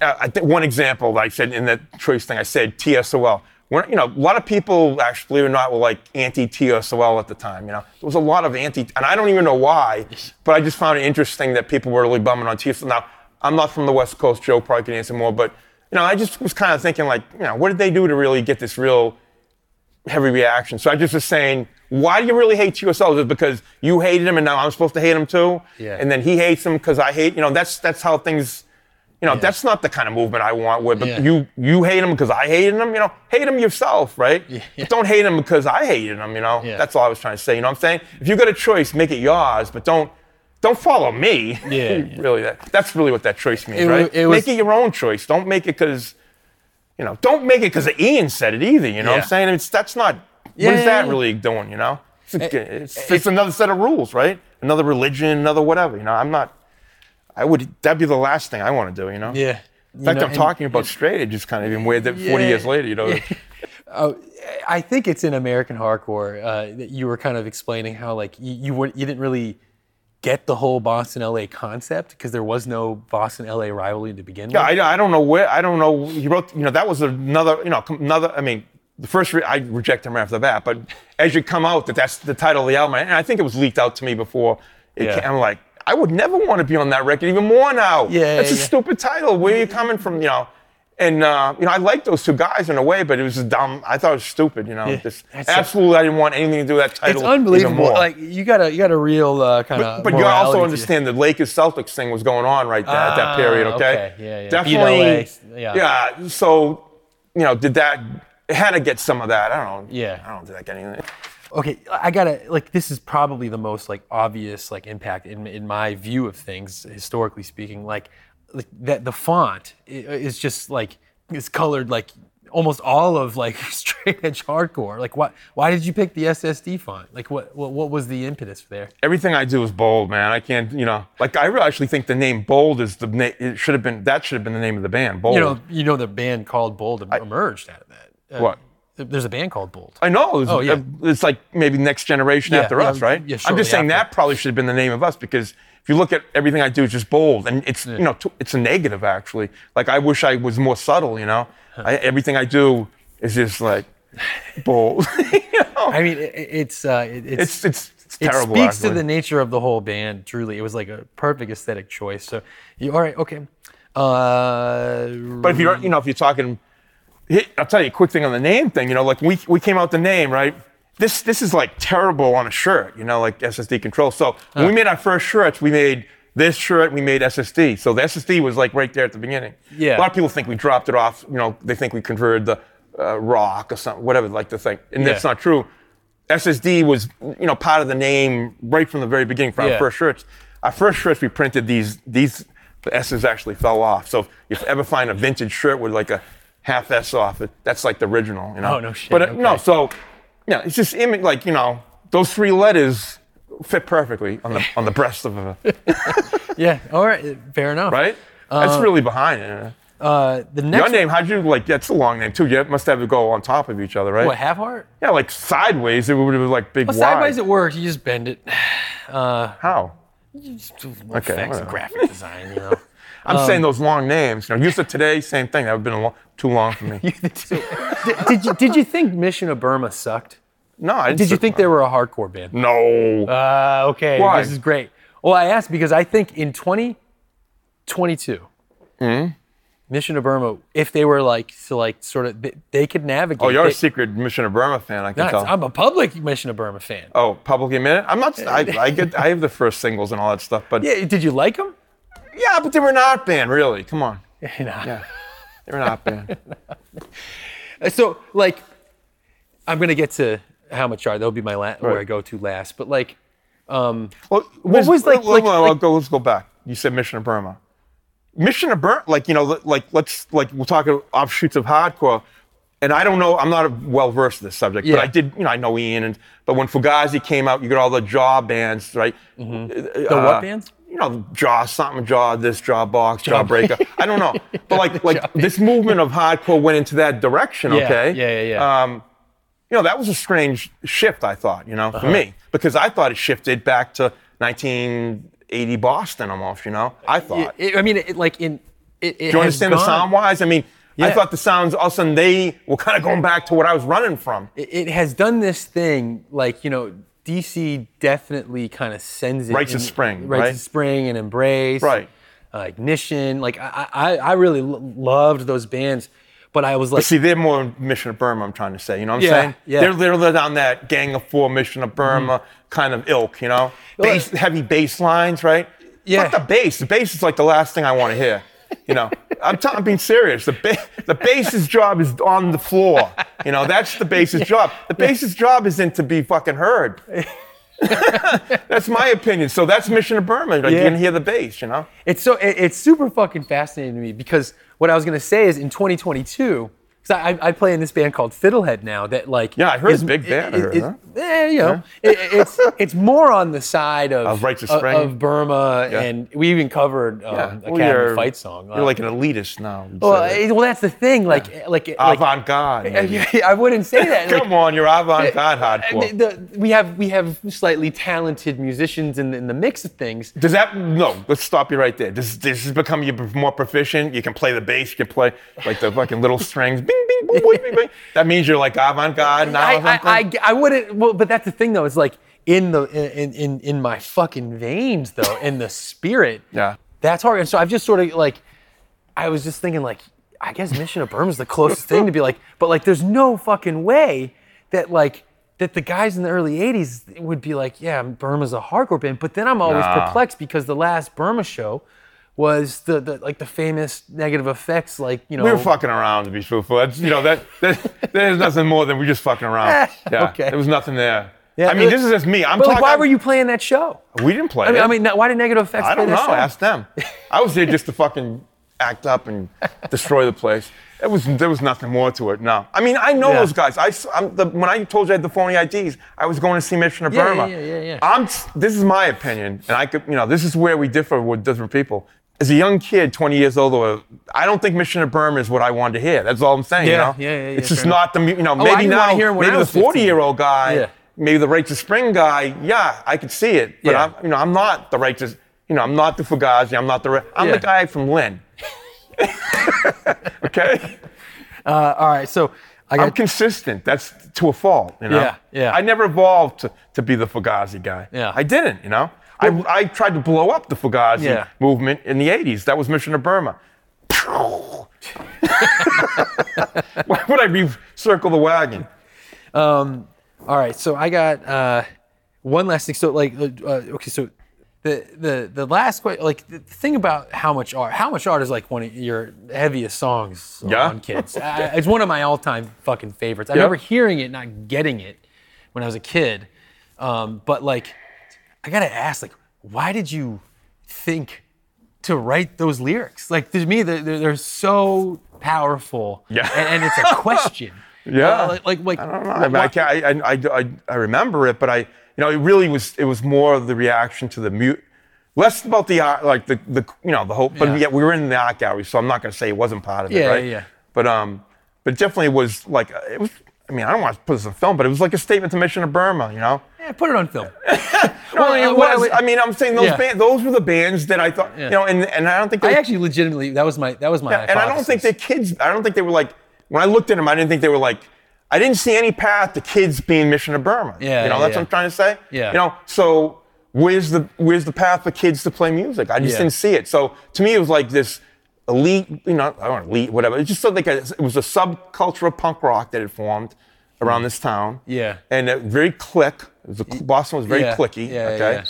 Uh, I think one example that I said in that choice thing, I said TSOL. When, you know, a lot of people, actually, believe it or not, were like anti-TSOL at the time. You know, there was a lot of anti, and I don't even know why, but I just found it interesting that people were really bumming on TSOL. Now, I'm not from the West Coast. Joe probably can answer more, but you know, I just was kind of thinking like, you know, what did they do to really get this real heavy reaction? So I just was saying, why do you really hate TSOL? Is it because you hated him and now I'm supposed to hate him too? Yeah. And then he hates him because I hate. You know, that's that's how things. You know, that's not the kind of movement I want. Where but Yeah. you you hate him because I hated him. You know, hate him yourself, right? But don't hate him because I hated him. You know, Yeah. that's all I was trying to say. You know what I'm saying? If you got a choice, make it yours, but don't. Don't follow me. Yeah, yeah. really, that, that's really what that choice means, It right? it was- make it your own choice. Don't make it because, you know, don't make it because Ian said it either. You know what I'm saying? It's that's not. Yeah, what is yeah, that yeah. really doing? You know, it's, a- it's, eh, it's another set of rules, right? Another religion, another whatever. You know, I'm not. I would. That'd be the last thing I want to do. You know. Yeah. In fact, I'm talking about straight edge. It's kind of even weird that 40 years later, you know. I think it's in American Hardcore uh, that you were kind of explaining how like you you, were, you didn't really get the whole Boston LA concept because there was no Boston LA rivalry to begin Yeah, with. I, I don't know where. I don't know. He wrote. You know, that was another. You know, another. I mean, the first re- I reject him right after that, but as you come out, that that's the title of the album, and I think it was leaked out to me before. It Yeah. came, I'm like, I would never want to be on that record even more now. Yeah, that's a yeah. stupid title. Where are you coming from? You know. And uh, you know, I like those two guys in a way, but it was just dumb. I thought it was stupid. You know, Yeah, just absolutely. I didn't want anything to do with that title. it's unbelievable. Like you got a you got a real uh, kind of. But you also understand the Lakers Celtics thing was going on right there at that Ah, period, okay? okay. Yeah, yeah. Definitely. Yeah. Yeah. So, you know, did that? It had to get some of that. I don't know. Yeah. I don't think that get anything. Okay, I gotta like this is probably the most like obvious like impact in in my view of things historically speaking. Like, like that the font i- is just like is colored like almost all of like straight edge hardcore. Like why why did you pick the SSD font? Like what what, what was the impetus there? Everything I do is bold, man. I can't, you know, like I really actually think the name Bold is the name. It should have been that should have been the name of the band. Bold. You know, you know the band called Bold emerged out of that. Uh, What? There's a band called Bold. I know. It's, Oh, yeah. it's like maybe next generation Yeah, after yeah, us, right? yeah, I'm just saying after. that probably should have been the name of us because if you look at everything I do, it's just bold, and it's you know t- it's a negative actually. Like I wish I was more subtle, you know. I, everything I do is just like bold. you know? I mean, it, it's uh, it, It's it's it's it terrible. speaks to the nature of the whole band. Truly, it was like a perfect aesthetic choice. So, you all right? Okay. Uh, But if you're, you know, if you're talking, I'll tell you a quick thing on the name thing. You know, like we we came out the name, right? This this is like terrible on a shirt, you know, like SSD control. So when we made our first shirts, we made this shirt, we made SSD. So the SSD was like right there at the beginning. Yeah. A lot of people think we dropped it off. You know, they think we converted the uh, rock or something, whatever, like the thing, and that's not true. SSD was, you know, part of the name right from the very beginning for our Yeah. first shirts. Our first shirts we printed these these the S's actually fell off. So if you ever find a vintage shirt with like a half S off that's like the original, you know. Oh, no shit, But uh, no, so yeah, it's just image like you know those three letters fit perfectly on the on the breast of a yeah. All right. Fair enough. right. that's really behind it. Uh, the next Your name, how'd you like? That's a long name too. You must have to go on top of each other, right? what half heart? Yeah, like sideways. It would have been like big Well, sideways it works. You just bend it. How? Just, Okay. Effects graphic design. You know. I'm saying those long names. You know, Youth of Today, same thing. That would have been a lo- too long for me. did, did you did you think Mission of Burma sucked? No, I didn't Did you think they were a hardcore band? No. Uh, okay, Why? this is great. Well, I asked because I think in 2022, Hmm? Mission of Burma, if they were like, so like sort of, they, they could navigate. oh, you're a secret Mission of Burma fan. I can No, tell. I'm a public Mission of Burma fan. oh, public admitted. I'm not. I, I get. I have the first singles and all that stuff. But Yeah, did you like them? But they were not band. Really, come on. Yeah, they were not band. Uh, so like, I'm gonna get to how much art. That'll be my la- where I go to last. But like, um, Well, What was, like- well, like- well, like- go, let's go back. You said Mission of Burma. Mission of Burma, like you know, like let's like we're talking offshoots of hardcore. And I don't know, I'm not well versed in this subject, but I did, you know, I know Ian. And but when Fugazi came out, you got all the Jaw bands, right? Mm-hmm. the what uh, bands? You know, Jaw something, Jaw this, Jawbox, Jaw breaker. I don't know, but like like this movement of hardcore went into that direction. Yeah, Okay. yeah, yeah, yeah. Um, you know, that was a strange shift, I thought, you know, Uh-huh. for me, because I thought it shifted back to 1980 Boston almost, you know, I thought. It- I mean, it, like in. It, it Do you understand the sound wise? I mean, I thought the sounds, all of a sudden, they were kind of going back to what I was running from. it, it has done this thing like you know DC definitely kind of sends it Rites of Spring, Rites right? of Spring and Embrace, Right. Uh, Ignition. Like I, I, I really lo- loved those bands, but I was like, See, they're more Mission of Burma, I'm trying to say. You know what I'm Yeah, saying? yeah. They're, they're they're that Gang of Four, Mission of Burma kind of ilk, you know? Bass, heavy bass lines, right? Yeah. Fuck the bass. The bass is like the last thing I want to hear. You know, I'm, t- I'm being serious. The, ba- the bass's job is on the floor. You know, that's the bass's job. The bass's job isn't to be fucking heard. that's my opinion. So that's Mission of Burma. Like, Yeah. You can hear the bass, you know? it's so it, it's super fucking fascinating to me because what I was gonna say is in 2022. I, I play in this band called Fiddlehead now. That like Yeah, I heard is- big band, I it- heard, it- huh? eh, you know, it- it's it's more on the side of Of Rites of of? Burma, Yeah. and we even covered um, Academy you're- Fight Song. You're Uh, like an elitist now. Well, eh, well, that's the thing. Like, like, like avant garde. I wouldn't say that. Come like, on, you're avant garde hardcore. mean, the- we have we have slightly talented musicians in, in the mix of things. Does that no? Let's stop you right there. Does this become you more proficient? You can play the bass. You can play like the fucking little strings. Bing, bing, boing, bing, bing. That means you're like avant-garde now. I. I, I, I wouldn't. Well, but that's the thing though. It's like in the in in in my fucking veins though, in the spirit. Yeah. That's hard. And so I've just sort of like, I was just thinking like, I guess Mission of Burma is the closest thing to be like, but like, there's no fucking way that like that the guys in the early '80s would be like, yeah, Burma's a hardcore band. But then I'm always Nah. perplexed because the last Burma show was the, the like the famous Negative FX, like you know. we were fucking around to be truthful. That's, you know that, that there's nothing more than we just fucking around. Yeah. Okay. There was nothing there. Yeah, I mean, this is just me. I'm But like, talking. why were you playing that show? We didn't play. I mean, it. I mean, why did Negative FX I don't know. show? Ask them. I was there just to fucking act up and destroy the place. It was there was nothing more to it. No, I mean I know Yeah. those guys. i'm the, when I told you I had the phony IDs, I was going to see Mission of Yeah, Burma. yeah, yeah, yeah. I'm. This is my opinion, and I could you know this is where we differ with different people. As a young kid, 20 years old, I don't think Mission of Burma is what I wanted to hear. That's all I'm saying. you Yeah, know? yeah, yeah, yeah, It's just not the you know I maybe now hear it when I maybe the 40 year old guy, maybe the Rites of Spring guy. Yeah, I could see it, but. I'm you know I'm not the Righteous. You know I'm not the Fugazi. I'm not the. I'm the guy from Lynn. okay. Uh, all right, so I I'm got consistent. That's to a fault, you know. Yeah, yeah. I never evolved to, to be the Fugazi guy. Yeah. I didn't, you know. I, I tried to blow up the Fugazi Yeah. movement in the '80s. That was Mission of Burma. Why would I recircle the wagon? all right. So I got uh, one last thing. So like, uh, okay, so the the the last question, like the thing about how much art, how much art is like one of your heaviest songs Yeah? on kids. I, it's one of my all-time fucking favorites. I Yeah. remember hearing it, not getting it when I was a kid. Um, but like, I gotta ask, like, why did you think to write those lyrics? Like to me, they're, they're, they're so powerful. Yeah. And, and it's a question. Yeah. Uh, like like like. I don't know. I, mean, I, can't, I, I, I, I remember it, but I, you know, it really was. It was more the reaction to the mute, less about the art, like the, the, you know, the whole. But Yeah. yeah, we were in the art gallery, so I'm not to say it wasn't part of it, Yeah, right? yeah, yeah. But um, but it definitely was like it was. I mean, I don't want to put this on film, but it was like a statement to Mission of Burma, you know. Yeah, put it on film. Well, uh, it what I was. I mean, I'm saying those Yeah. band, those were the bands that I thought, you know, and and I don't think they I actually legitimately that was my that was my Yeah, and I don't think the kids. I don't think they were like. When I looked at them, I didn't think they were like. I didn't see any path to kids being Mission of Burma. Yeah, you know yeah, that's yeah. what I'm trying to say. Yeah. you know, so where's the where's the path for kids to play music? I just Yeah. didn't see it. So to me, it was like this elite, you know, I don't know, elite, whatever. It just felt like a, it was a subculture of punk rock that had formed around this town. Yeah. and it, very click. Was a, Boston was very Yeah, clicky. yeah, okay. yeah.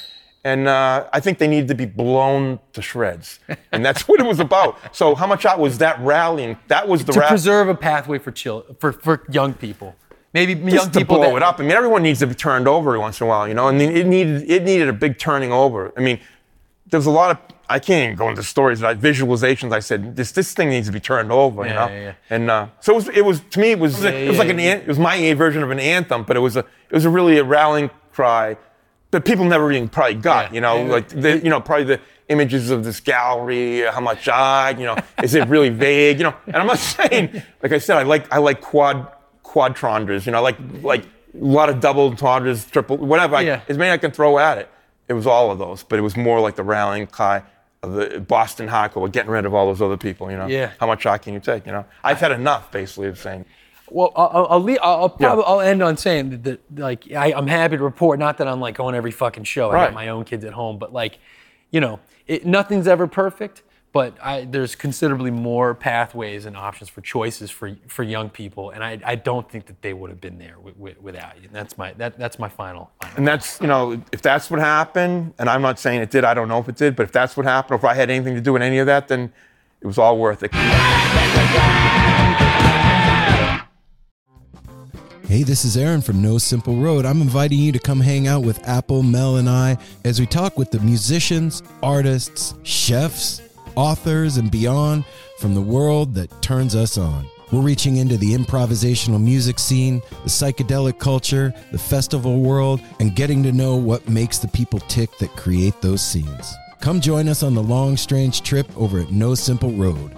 And uh, I think they needed to be blown to shreds, and that's what it was about. So how much art was that rallying? That was the to ra- preserve a pathway for chill for for young people. Maybe young just to people blow that, it up. I mean, everyone needs to be turned over every once in a while, you know. And it needed it needed a big turning over. I mean, there's a lot of I can't even go into stories, I, visualizations. I said this this thing needs to be turned over, you know. yeah, yeah. And uh, so it was, it was to me it was it was yeah, like an yeah. it was my version of an anthem, but it was a it was a really a rallying cry that people never even probably got, Yeah. you know, Yeah. like the, you know probably the images of this gallery, how much I, you know, is it really vague, you know? And I'm not saying, like I said, I like I like quad quadrondras, you know, like like a lot of double entendres, triple, whatever. I, Yeah. as many I can throw at it. It was all of those, but it was more like the rallying cry the Boston hardcore, getting rid of all those other people. You know, Yeah. How much shot can you take? You know, I've had enough, basically, of saying. Well, I'll, I'll, leave, I'll, I'll Yeah. probably I'll end on saying that, that like I, I'm happy to report. Not that I'm like on every fucking show. Right. I got my own kids at home, but like, you know, it, nothing's ever perfect. But I, there's considerably more pathways and options for choices for for young people, and I, I don't think that they would have been there wi- wi- without you. And that's my that, that's my final. final. And that's, you know, if that's what happened, and I'm not saying it did, I don't know if it did, but if that's what happened, or if I had anything to do with any of that, then it was all worth it. Hey, this is Aaron from No Simple Road. I'm inviting you to come hang out with Apple, Mel, and I as we talk with the musicians, artists, chefs, authors, and beyond from the world that turns us on. We're reaching into the improvisational music scene, the psychedelic culture, the festival world, and getting to know what makes the people tick that create those scenes. Come join us on the long, strange trip over at No Simple Road.